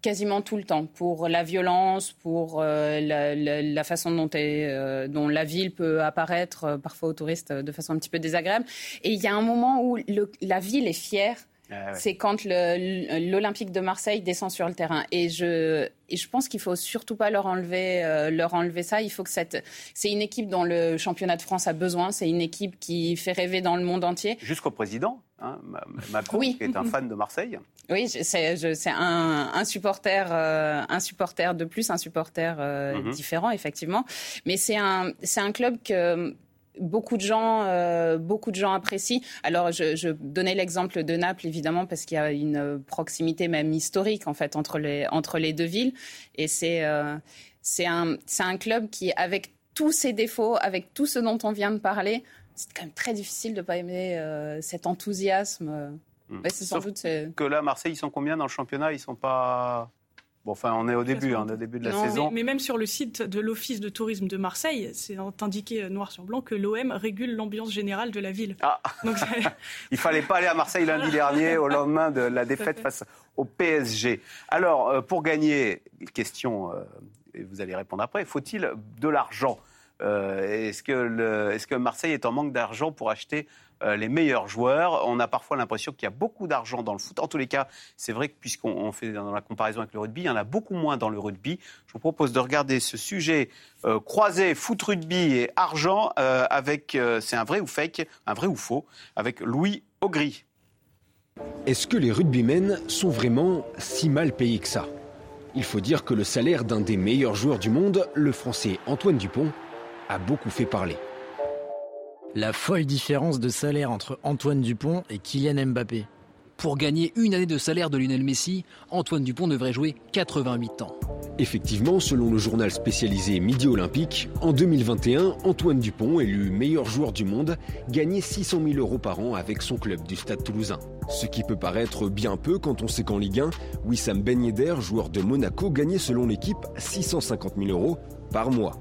quasiment tout le temps pour la violence, pour euh, la, façon dont, euh, dont, la ville peut apparaître euh, parfois aux touristes de façon un petit peu désagréable. Et il y a un moment où la ville est fière. Ah C'est quand l'Olympique de Marseille descend sur le terrain. Et je, et je pense qu'il faut surtout pas leur enlever, leur enlever ça. Il faut que cette, c'est une équipe dont le championnat de France a besoin. C'est une équipe qui fait rêver dans le monde entier. Jusqu'au président, hein, Macron, qui est un fan de Marseille. <laughs> Oui, c'est un, un, supporter, euh, un supporter de plus, un supporter euh, mhm. différent, effectivement. Mais c'est un, un club que beaucoup de gens, euh, beaucoup de gens apprécient. Alors, je, je donnais l'exemple de Naples, évidemment, parce qu'il y a une proximité même historique, en fait, entre les, entre les deux villes. Et c'est c'est un, un club qui, avec tous ses défauts, avec tout ce dont on vient de parler, c'est quand même très difficile de ne pas aimer cet enthousiasme. Hmm. c'est sans doute. Que là, Marseille, ils sont combien dans le championnat? Ils sont pas. Bon, enfin, on est au début, au début de la saison. Mais, même sur le site de l'Office de tourisme de Marseille, c'est indiqué euh, noir sur blanc que l'OM régule l'ambiance générale de la ville. Ah Donc, <laughs> Il fallait pas aller à Marseille lundi dernier, au lendemain de la défaite face au PSG. Alors, euh, pour gagner, question, euh, et vous allez répondre après, faut-il de l'argent? Est-ce que, Marseille est en manque d'argent pour acheter euh, les meilleurs joueurs? On a parfois l'impression qu'il y a beaucoup d'argent dans le foot. En tous les cas, c'est vrai que puisqu'on fait la comparaison avec le rugby, il y en a beaucoup moins dans le rugby. Je vous propose de regarder ce sujet euh, croisé foot, rugby et argent euh, avec, c'est un vrai ou fake, un vrai ou faux, avec Louis Augry. Est-ce que les rugbymen sont vraiment si mal payés que ça? Il faut dire que le salaire d'un des meilleurs joueurs du monde, le français Antoine Dupont, a beaucoup fait parler. La folle différence de salaire entre Antoine Dupont et Kylian Mbappé. Pour gagner une année de salaire de Lionel Messi, Antoine Dupont devrait jouer 88 ans. Effectivement, selon le journal spécialisé Midi Olympique, en 2021, Antoine Dupont, élu meilleur joueur du monde, gagnait 600 000 euros par an avec son club du Stade toulousain. Ce qui peut paraître bien peu quand on sait qu'en Ligue 1, Wissam Ben Yedder, joueur de Monaco, gagnait selon l'équipe 650 000 euros par mois.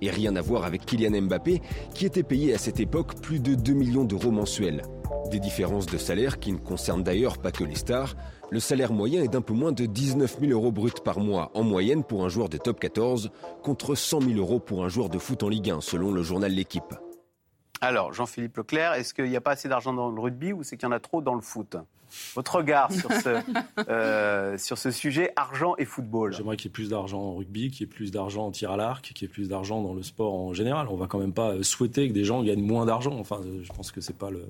Et rien à voir avec Kylian Mbappé, qui était payé à cette époque plus de 2 millions d'euros mensuels. Des différences de salaire qui ne concernent d'ailleurs pas que les stars. Le salaire moyen est d'un peu moins de 19 000 euros bruts par mois en moyenne pour un joueur de top 14, contre 100 000 euros pour un joueur de foot en Ligue 1, selon le journal L'équipe. Alors, Jean-Philippe Leclerc, est-ce qu'il n'y a pas assez d'argent dans le rugby ou c'est qu'il y en a trop dans le foot? Votre regard sur ce, <laughs> euh, sur ce sujet argent et football J'aimerais qu'il y ait plus d'argent en rugby, qu'il y ait plus d'argent en tir à l'arc, qu'il y ait plus d'argent dans le sport en général. On va quand même pas souhaiter que des gens gagnent moins d'argent. Enfin, je pense que c'est pas le.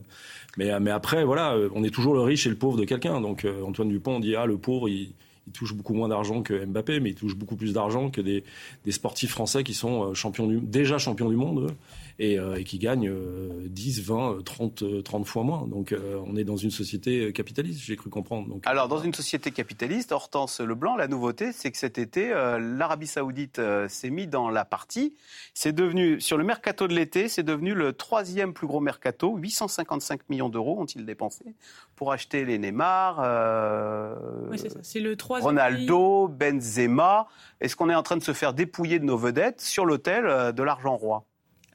Mais, mais après, voilà, on est toujours le riche et le pauvre de quelqu'un. Donc euh, Antoine Dupont dit ah le pauvre il touche beaucoup moins d'argent que Mbappé, mais il touche beaucoup plus d'argent que des, des, sportifs français qui sont euh, champions du, déjà champions du monde et, qui gagnent 10, 20, 30, 30 fois moins. Donc on est dans une société capitaliste, j'ai cru comprendre. Donc, Alors dans une société capitaliste, Hortense Leblanc, la nouveauté, c'est que cet été, l'Arabie Saoudite s'est mis dans la partie. C'est devenu, sur le mercato de l'été, c'est devenu le troisième plus gros mercato. 855 millions d'euros ont-ils dépensé pour acheter les Neymar, oui, c'est ça. C'est le troisième Ronaldo, Benzema. Est-ce qu'on est en train de se faire dépouiller de nos vedettes sur l'hôtel euh, de l'argent roi?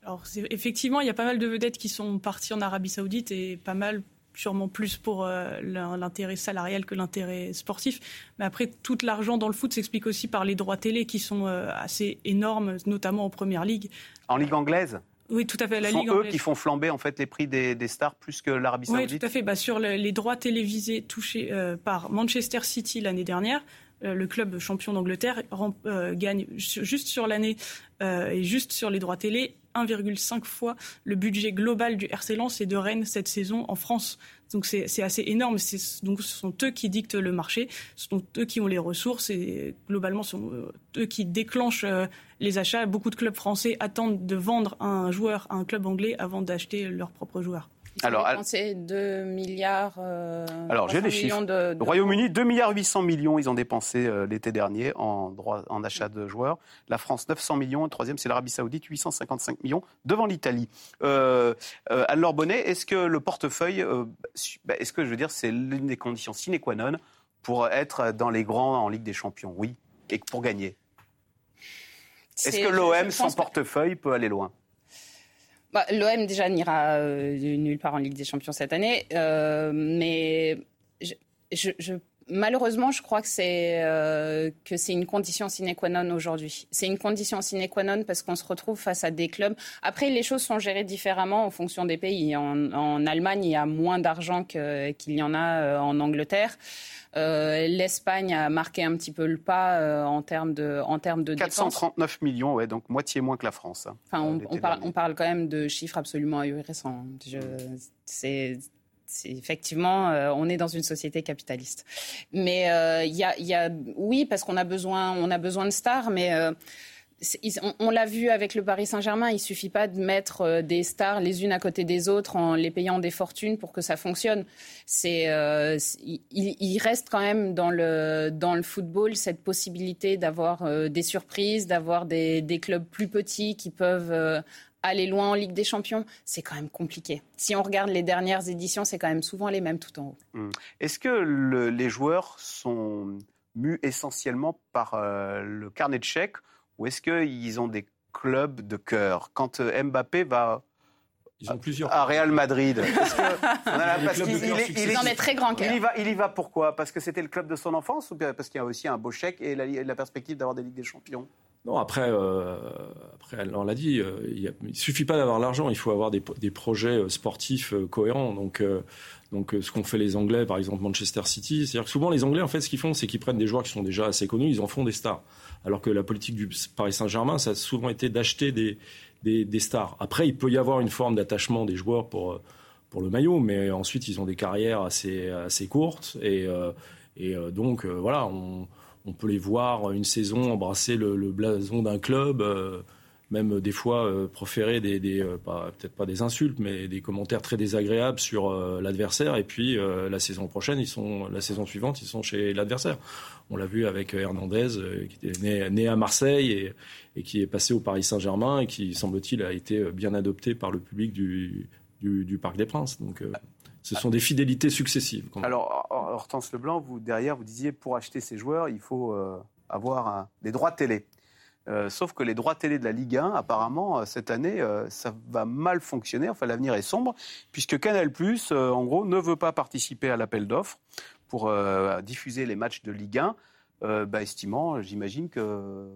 Alors, effectivement, il y a pas mal de vedettes qui sont parties en Arabie Saoudite et pas mal sûrement plus pour euh, l'intérêt salarial que l'intérêt sportif. Mais après, tout l'argent dans le foot s'explique aussi par les droits télé qui sont euh, assez énormes, notamment en Première Ligue. En Ligue anglaise? Oui, tout à fait. La Ce sont eux qui font flamber en fait les prix des, stars plus que l'Arabie Saoudite? Oui, tout à fait. Bah, sur les droits télévisés touchés par Manchester City l'année dernière, euh, le club champion d'Angleterre euh, gagne juste sur l'année euh, et juste sur les droits télé 1,5 fois le budget global du RC Lens et de Rennes cette saison en France. Donc c'est assez énorme. Donc ce sont eux qui dictent le marché, ce sont eux qui ont les ressources et globalement ce sont eux qui déclenchent les achats. Beaucoup de clubs français attendent de vendre un joueur à un club anglais avant d'acheter leurs propres Alors, dépensé 2 milliards. Euh, alors, j'ai les chiffres. De, Royaume-Uni, 2 milliards 800 millions, ils ont dépensé euh, l'été dernier en, droit, en achat de joueurs. La France, 900 millions. Le troisième, c'est l'Arabie Saoudite, 855 millions, devant l'Italie. Euh, euh Anne-Laure Bonnet, est-ce que le portefeuille, bah, est-ce que je veux dire, c'est l'une des conditions sine qua non pour être dans les grands en Ligue des Champions? Oui. Et pour gagner? Est-ce que l'OM, sans portefeuille, peut aller loin? Bah, L'OM déjà n'ira euh, nulle part en Ligue des Champions cette année, euh, mais je, malheureusement, je crois que c'est euh, que c'est une condition sine qua non aujourd'hui. C'est une condition sine qua non parce qu'on se retrouve face à des clubs. Après, les choses sont gérées différemment en fonction des pays. En, Allemagne, il y a moins d'argent qu'il y en a en Angleterre. Euh, L'Espagne a marqué un petit peu le pas euh, en termes de, en termes de 439 millions, ouais, donc moitié moins que la France. Hein, enfin, on, parle, on, parle, quand même de chiffres absolument ahurissants. C'est effectivement, euh, on est dans une société capitaliste. Mais il y, a, oui, parce qu'on a besoin, on a besoin de stars, mais on, l'a vu avec le Paris Saint-Germain, il suffit pas de mettre euh, des stars les unes à côté des autres en les payant des fortunes pour que ça fonctionne. Euh, il, reste quand même dans le dans le football cette possibilité d'avoir euh, des surprises, d'avoir des, clubs plus petits qui peuvent aller loin en Ligue des Champions, c'est quand même compliqué. Si on regarde les dernières éditions, c'est quand même souvent les mêmes tout en haut. Hum. Est-ce que les joueurs sont mus essentiellement par le carnet de chèques ou est-ce qu'ils ont des clubs de cœur? Quand euh, Mbappé va ils ont plusieurs. À Real Madrid. <laughs> parce qu'il est, très grand il y, va, il y va pourquoi? Parce que c'était le club de son enfance ou parce qu'il y a aussi un beau chèque et la, perspective d'avoir des Ligues des Champions? Non, après, euh, après on l'a dit, euh, il ne suffit pas d'avoir l'argent, il faut avoir des, des projets sportifs cohérents. Donc, donc, ce qu'ont fait les Anglais, par exemple Manchester City, c'est-à-dire que souvent les Anglais, en fait, ce qu'ils font, c'est qu'ils prennent des joueurs qui sont déjà assez connus, ils en font des stars alors que la politique du Paris Saint-Germain, ça a souvent été d'acheter des, des, stars. Après, il peut y avoir une forme d'attachement des joueurs pour, pour le maillot, mais ensuite, ils ont des carrières assez, assez courtes. Et, euh, et euh, donc, euh, voilà, on, on, peut les voir une saison embrasser le, blason d'un club même des fois euh, proférer des, euh, peut-être pas des insultes, mais des commentaires très désagréables sur euh, l'adversaire. Et puis la saison prochaine, ils sont, la saison suivante, ils sont chez l'adversaire. On l'a vu avec Hernandez, qui était né, à Marseille et, qui est passé au Paris Saint-Germain et qui, semble-t-il, a été bien adopté par le public du, du, Parc des Princes. Donc, ce sont des fidélités successives. Alors, Hortense Leblanc, vous derrière, vous disiez pour acheter ces joueurs, il faut avoir des droits télé. Euh, sauf que les droits télé de la Ligue 1, apparemment, euh, cette année, euh, ça va mal fonctionner. Enfin, l'avenir est sombre, puisque Canal+, en gros, ne veut pas participer à l'appel d'offres pour diffuser les matchs de Ligue 1. Bah, estimant, j'imagine que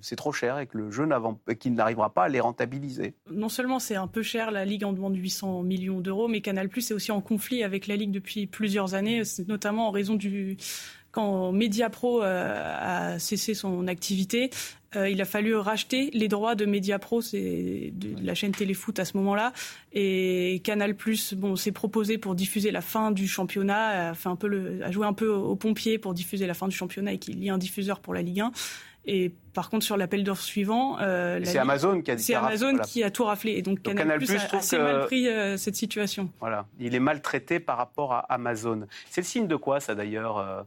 c'est trop cher et que le jeu n'arrivera pas à les rentabiliser. Non seulement c'est un peu cher, la Ligue en demande 800 millions d'euros, mais Canal est aussi en conflit avec la Ligue depuis plusieurs années, notamment en raison du, quand Mediapro a cessé son activité, euh, il a fallu racheter les droits de Mediapro, c'est de la chaîne Téléfoot à ce moment-là, et Canal Plus, bon, s'est proposé pour diffuser la fin du championnat, a fait un peu le, a joué un peu aux pompiers pour diffuser la fin du championnat et qu'il y ait un diffuseur pour la Ligue 1. Et par contre, sur l'appel d'offres suivant, c'est Amazon qui a c'est Amazon qui a tout raflé. Et donc, Canal, Plus a assez mal pris cette situation. Voilà, il est maltraité par rapport à Amazon. C'est le signe de quoi, ça d'ailleurs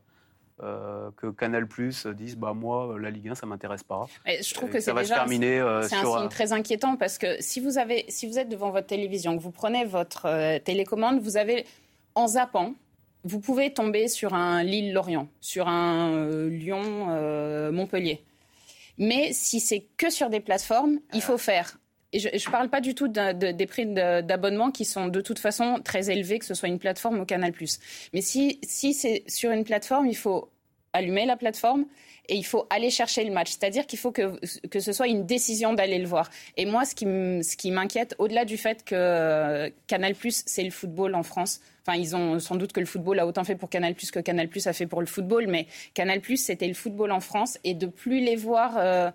euh, que Canal Plus dise bah moi la Ligue 1 ça m'intéresse pas. je trouve que c'est déjà euh, c'est un signe très inquiétant parce que si vous avez si vous êtes devant votre télévision que vous prenez votre euh, télécommande vous avez en zappant vous pouvez tomber sur un Lille-Lorient, sur un Lyon-Montpellier. Mais si c'est que sur des plateformes, il faut faire et je ne parle pas du tout des prix d'abonnement qui sont de toute façon très élevés, que ce soit une plateforme ou Canal+. Mais si, c'est sur une plateforme, il faut allumer la plateforme et il faut aller chercher le match. C'est-à-dire qu'il faut que, que ce soit une décision d'aller le voir. Et moi, ce qui m'inquiète, au-delà du fait que Canal+, c'est le football en France, Enfin, ils ont sans doute que le football a autant fait pour Canal que Canal a fait pour le football, mais Canal c'était le football en France et de plus les voir euh,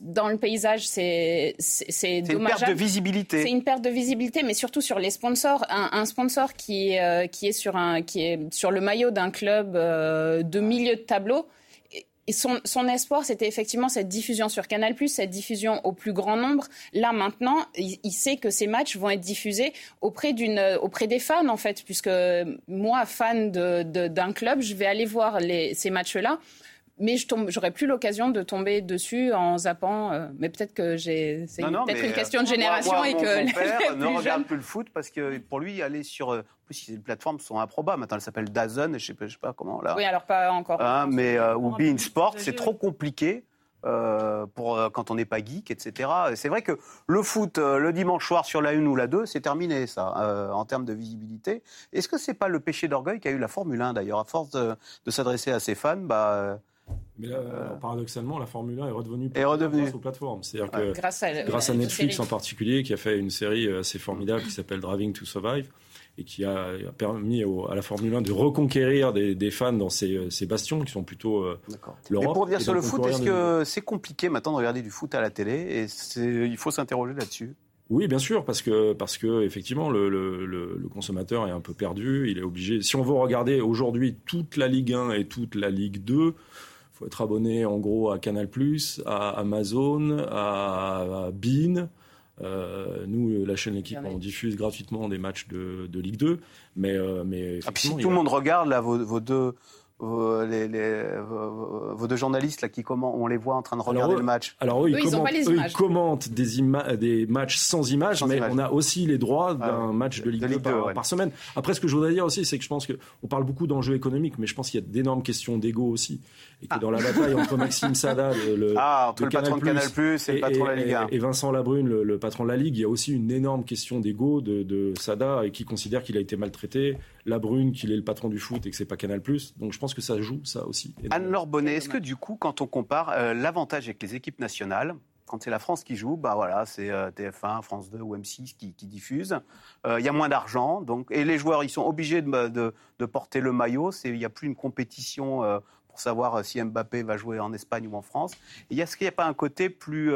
dans le paysage, c'est c'est une perte de visibilité. C'est une perte de visibilité, mais surtout sur les sponsors. Un, sponsor qui euh, qui est sur un qui est sur le maillot d'un club euh, de milieu de tableau. Et son, son espoir, c'était effectivement cette diffusion sur Canal+, cette diffusion au plus grand nombre. Là, maintenant, il, sait que ces matchs vont être diffusés auprès, auprès des fans, en fait, puisque moi, fan d'un club, je vais aller voir les, ces matchs-là mais je tombe, j'aurais plus l'occasion de tomber dessus en zappant. Euh, mais peut-être que j'ai, c'est peut-être une question de génération et que mon père <laughs> ne regarde plus le foot parce que pour lui aller sur, euh, en plus les plateformes sont improbables. Maintenant, elle s'appelle Dazn, je sais pas, je sais pas comment là. Oui, alors pas encore. Hein, mais euh, ou Bein Sport, c'est trop compliqué. Euh, pour quand on n'est pas geek, etc. C'est vrai que le foot, le dimanche soir sur la 1 ou la 2, c'est terminé, ça, en termes de visibilité. Est-ce que c'est pas le péché d'orgueil qu'a eu la Formule 1, d'ailleurs À force de, de s'adresser à ses fans, bah, mais là, paradoxalement, la Formule 1 est redevenue est redevenue grâce aux plateformes. C'est-à-dire que grâce à, Netflix en particulier, qui a fait une série euh, assez formidable qui s'appelle Driving to Survive et qui a permis à la Formule 1 de reconquérir des, fans dans ces, euh, ces, bastions qui sont plutôt euh, l'Europe. Et pour revenir sur le foot, est-ce que c'est compliqué maintenant de regarder du foot à la télé et il faut s'interroger là-dessus? Oui, bien sûr, parce que parce que effectivement le, le, le, consommateur est un peu perdu. Il est obligé. Si on veut regarder aujourd'hui toute la Ligue 1 et toute la Ligue 2, faut être abonné en gros à Canal+, à Amazon, à, Bean. Euh, nous, la chaîne L'équipe, on diffuse gratuitement des matchs de, de Ligue 2. Mais, euh, mais ah, si tout le monde regarde là, vos, vos deux vos, les, les, vos, deux journalistes là qui comment on les voit en train de regarder le match. Alors eux, ils, commentent, des, des matchs sans images, mais on a aussi les droits d'un match de Ligue, 2 par, semaine. Après, ce que je voudrais dire aussi, c'est que je pense qu'on parle beaucoup d'enjeux économiques, mais je pense qu'il y a d'énormes questions d'ego aussi, et que ah. dans la bataille entre Maxime Sada, le, <laughs> ah, le patron de Canal Plus et, le patron de la Ligue et, Vincent Labrune, le, patron de la Ligue, il y a aussi une énorme question d'ego de, de Sada et qui considère qu'il a été maltraité, Labrune qu'il est le patron du foot et que c'est pas Canal Plus. Donc je pense que ça joue ça aussi. Anne-Laure Bonnet, est-ce que du coup, quand on compare euh, l'avantage avec les équipes nationales, quand c'est la France qui joue, bah voilà, c'est euh, TF1, France 2 ou M6 qui, qui diffusent. Euh, il y a moins d'argent, donc et les joueurs, ils sont obligés de, de, porter le maillot. Il n'y a plus une compétition pour savoir si Mbappé va jouer en Espagne ou en France. Est-ce qu'il n'y a pas un côté plus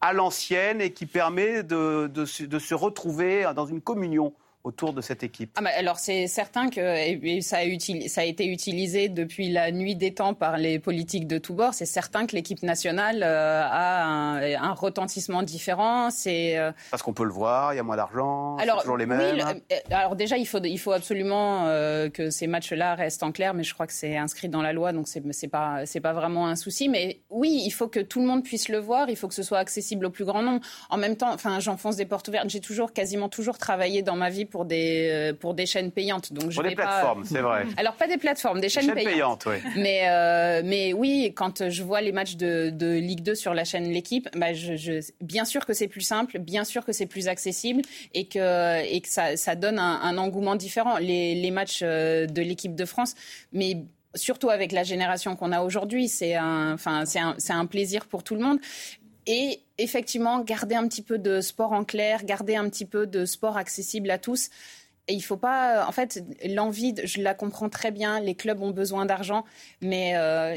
à l'ancienne et qui permet de, de, de se retrouver dans une communion autour de cette équipe ah bah, Alors c'est certain que ça, a ça a été utilisé depuis la nuit des temps par les politiques de tous bords. C'est certain que l'équipe nationale euh, a un, retentissement différent. C'est euh, parce qu'on peut le voir, il y a moins d'argent, c'est toujours les mêmes. Euh, alors déjà il faut il faut absolument que ces matchs-là restent en clair, mais je crois que c'est inscrit dans la loi, donc c'est c'est pas c'est pas vraiment un souci. Mais oui, il faut que tout le monde puisse le voir. Il faut que ce soit accessible au plus grand nombre. En même temps, enfin j'enfonce des portes ouvertes. J'ai toujours quasiment toujours travaillé dans ma vie pour des, euh, pour des chaînes payantes. Donc pour des plateformes, c'est vrai. <laughs> Alors pas des plateformes, des chaînes, payantes. oui. Mais, euh, mais oui, quand je vois les matchs de, de Ligue 2 sur la chaîne L'équipe, bah je, bien sûr que c'est plus simple, bien sûr que c'est plus accessible et que, et que ça, ça donne un, un engouement différent. Les, les matchs euh, de l'équipe de France, mais surtout avec la génération qu'on a aujourd'hui, c'est un, enfin, c'est un, un, plaisir pour tout le monde et effectivement garder un petit peu de sport en clair, garder un petit peu de sport accessible à tous. Et il faut pas, en fait, l'envie, je la comprends très bien. Les clubs ont besoin d'argent, mais euh,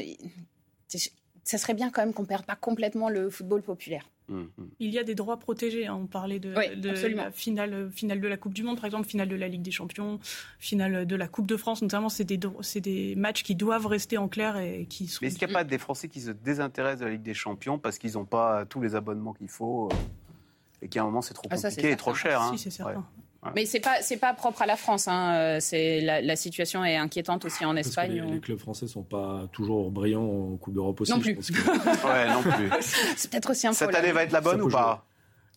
ça serait bien quand même qu'on perde pas complètement le football populaire. Hum, Il y a des droits protégés. hein. On parlait de, Oui, de absolument. la finale, finale de la Coupe du Monde, par exemple, finale de la Ligue des Champions, finale de la Coupe de France. Notamment, c'est des, des matchs qui doivent rester en clair et qui sont. Mais est-ce qu'il n'y a pas des Français qui se désintéressent de la Ligue des Champions parce qu'ils n'ont pas tous les abonnements qu'il faut euh, et qu'à un moment c'est trop Ah, ça, compliqué et trop cher Si, hein. c'est certain. Ouais. Mais c'est pas c'est pas propre à la France. Hein. Euh, C'est la, la situation est inquiétante aussi en Parce que Espagne. les, clubs français sont pas toujours brillants en Coupe d'Europe aussi. Non je plus. pense que- <laughs> Ouais, non plus. <laughs> C'est peut-être aussi un Cette problème. année va être la bonne ou pas?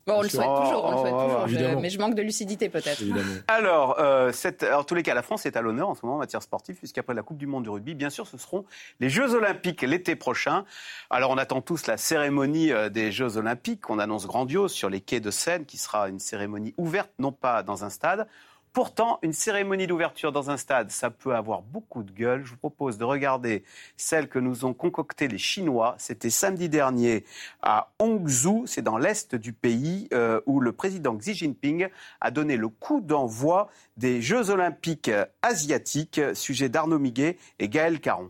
Bon, on le souhaite toujours, on le souhaite Oh, oh, toujours. Je- mais je manque de lucidité peut-être. <laughs> Alors, euh, cette- alors, en tous les cas, la France est à l'honneur en ce moment en matière sportive, puisqu'après la Coupe du Monde du rugby, bien sûr, ce seront les Jeux Olympiques l'été prochain. Alors, on attend tous la cérémonie euh, des Jeux Olympiques qu'on annonce grandiose sur les quais de Seine, qui sera une cérémonie ouverte, non pas dans un stade. Pourtant, une cérémonie d'ouverture dans un stade, ça peut avoir beaucoup de gueule. Je vous propose de regarder celle que nous ont concoctée les Chinois. C'était samedi dernier à Hangzhou, c'est dans l'est du pays, euh, où le président Xi Jinping a donné le coup d'envoi des Jeux olympiques asiatiques. Sujet d'Arnaud Miguet et Gaël Caron.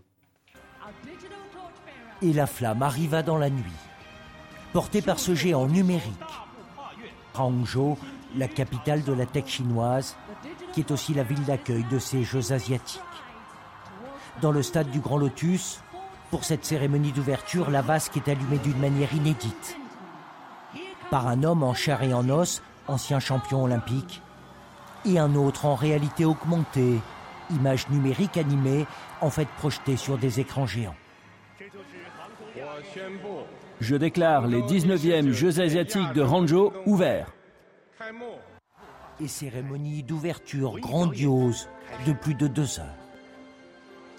Et la flamme arriva dans la nuit, portée par ce géant numérique. Hangzhou, la capitale de la tech chinoise, qui est aussi la ville d'accueil de ces Jeux asiatiques. Dans le stade du Grand Lotus, pour cette cérémonie d'ouverture, la vasque est allumée d'une manière inédite. Par un homme en chair et en os, ancien champion olympique, et un autre en réalité augmentée, image numérique animée, en fait projetée sur des écrans géants. Je déclare les 19e Jeux asiatiques de Hangzhou ouverts. Et cérémonie d'ouverture grandiose de plus de deux heures.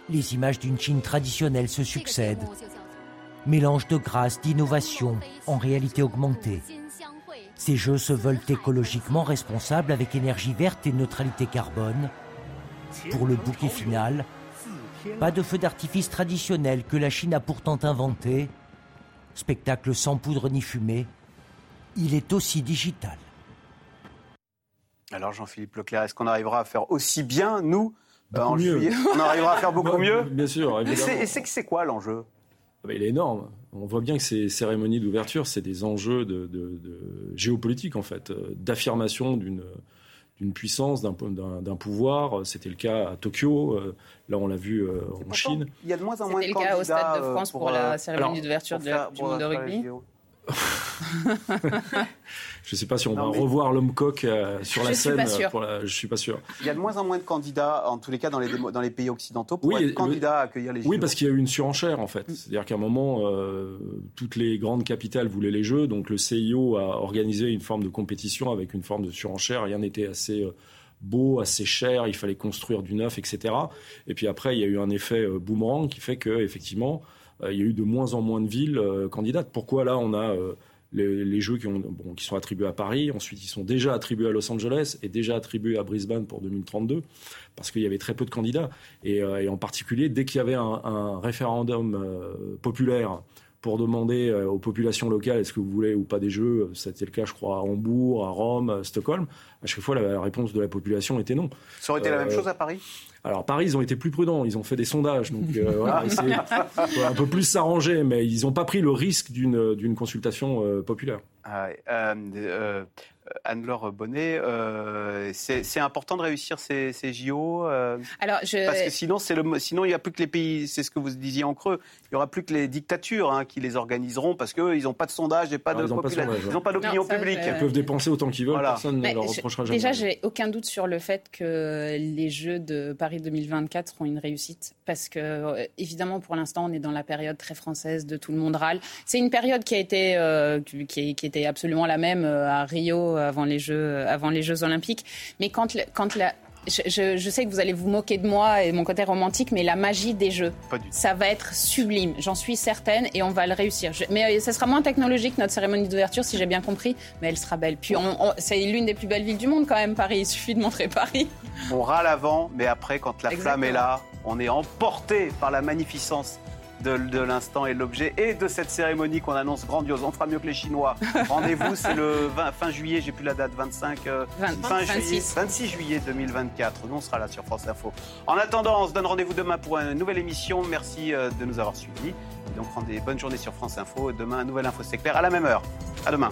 Les images d'une Chine traditionnelle se succèdent. Mélange de grâce, d'innovation, en réalité augmentée. Ces jeux se veulent écologiquement responsables avec énergie verte et neutralité carbone. Pour le bouquet final, pas de feu d'artifice traditionnel que la Chine a pourtant inventé. Spectacle sans poudre ni fumée. Il est aussi digital. Alors Jean-Philippe Leclerc, est-ce qu'on arrivera à faire aussi bien, nous, euh, en mieux. juillet? On arrivera à faire beaucoup Ouais, mieux? Bien sûr, Et évidemment. c'est- et quoi l'enjeu? Ah bah, il est énorme. On voit bien que ces cérémonies d'ouverture, c'est des enjeux de, de- de géopolitique, en fait, euh, d'affirmation d'une d'une puissance, d'un pouvoir. C'était le cas à Tokyo. euh, Là, on l'a vu euh, en Chine. Il y a de moins en moins de C'était le cas au Stade de France pour, la euh, cérémonie d'ouverture pour du pour monde de la rugby. Je ne sais pas si on Non, va mais- revoir l'homme coq euh, sur la scène. euh, pour la- Je suis pas sûr. Il y a de moins en moins de candidats, en tous les cas dans les, démo- dans les pays occidentaux, pour Oui, être le- à accueillir les JO. Oui, parce qu'il y a eu une surenchère en fait. C'est-à-dire qu'à un moment, euh, toutes les grandes capitales voulaient les Jeux, donc le CIO a organisé une forme de compétition avec une forme de surenchère. Rien n'était assez euh, beau, assez cher, il fallait construire du neuf, etc. Et puis après, il y a eu un effet boomerang qui fait que effectivement, euh, il y a eu de moins en moins de villes euh, candidates. Pourquoi là, on a euh, les, jeux qui, sont attribués à Paris, ensuite ils sont déjà attribués à Los Angeles et déjà attribués à Brisbane pour 2032, parce qu'il y avait très peu de candidats. Et, euh, en particulier, dès qu'il y avait un, référendum euh, populaire pour demander euh, aux populations locales est-ce que vous voulez ou pas des jeux, c'était le cas je crois à Hambourg, à Rome, à Stockholm, à chaque fois la, réponse de la population était non. Ça aurait été la même Euh, chose à Paris? alors Paris, ils ont été plus prudents, ils ont fait des sondages, donc euh, <laughs> voilà, un peu plus s'arranger, mais ils n'ont pas pris le risque d'une consultation euh, populaire. Ah euh, euh, Anne-Laure Bonnet, euh, c'est c'est important de réussir ces, ces JO euh, Alors, je- Parce que sinon, c'est le, sinon, il n'y a plus que les pays, c'est ce que vous disiez en creux, il n'y aura plus que les dictatures hein, qui les organiseront parce qu'eux, ils n'ont pas de sondage et pas Ah, de ils ont pas de popula- sondage, ouais. ils n'ont pas d'opinion Non, ça, publique. je- Ils peuvent dépenser autant qu'ils veulent, Voilà. personne ne leur je- reprochera jamais. Déjà, j'ai aucun doute sur le fait que les Jeux de Paris 2024 seront une réussite. Parce que, euh, évidemment, pour l'instant, on est dans la période très française de tout le monde râle. C'est une période qui a été, euh, qui, qui était absolument la même à Rio avant les Jeux, avant les Jeux Olympiques. Mais quand, le- quand la, je, je- je sais que vous allez vous moquer de moi et de mon côté romantique, mais la magie des Jeux, Pas du tout. ça va être sublime. J'en suis certaine et on va le réussir. Je- mais euh, ça sera moins technologique, notre cérémonie d'ouverture, si j'ai bien compris, mais elle sera belle. Puis c'est l'une des plus belles villes du monde quand même, Paris. Il suffit de montrer Paris. On râle avant, mais après, quand la flamme est là, on est emporté par la magnificence de, de l'instant et de l'objet et de cette cérémonie qu'on annonce grandiose. On fera mieux que les Chinois. <laughs> Rendez-vous, c'est le 20 fin juillet, j'ai plus la date, 25, euh, fin 26. juillet, 26 juillet 2024. Nous, on sera là sur France Info. En attendant, on se donne rendez-vous demain pour une nouvelle émission. Merci euh, de nous avoir suivis. Et donc, rendez bonne journée sur France Info. Demain, un nouvel Info C'est clair à la même heure. À demain.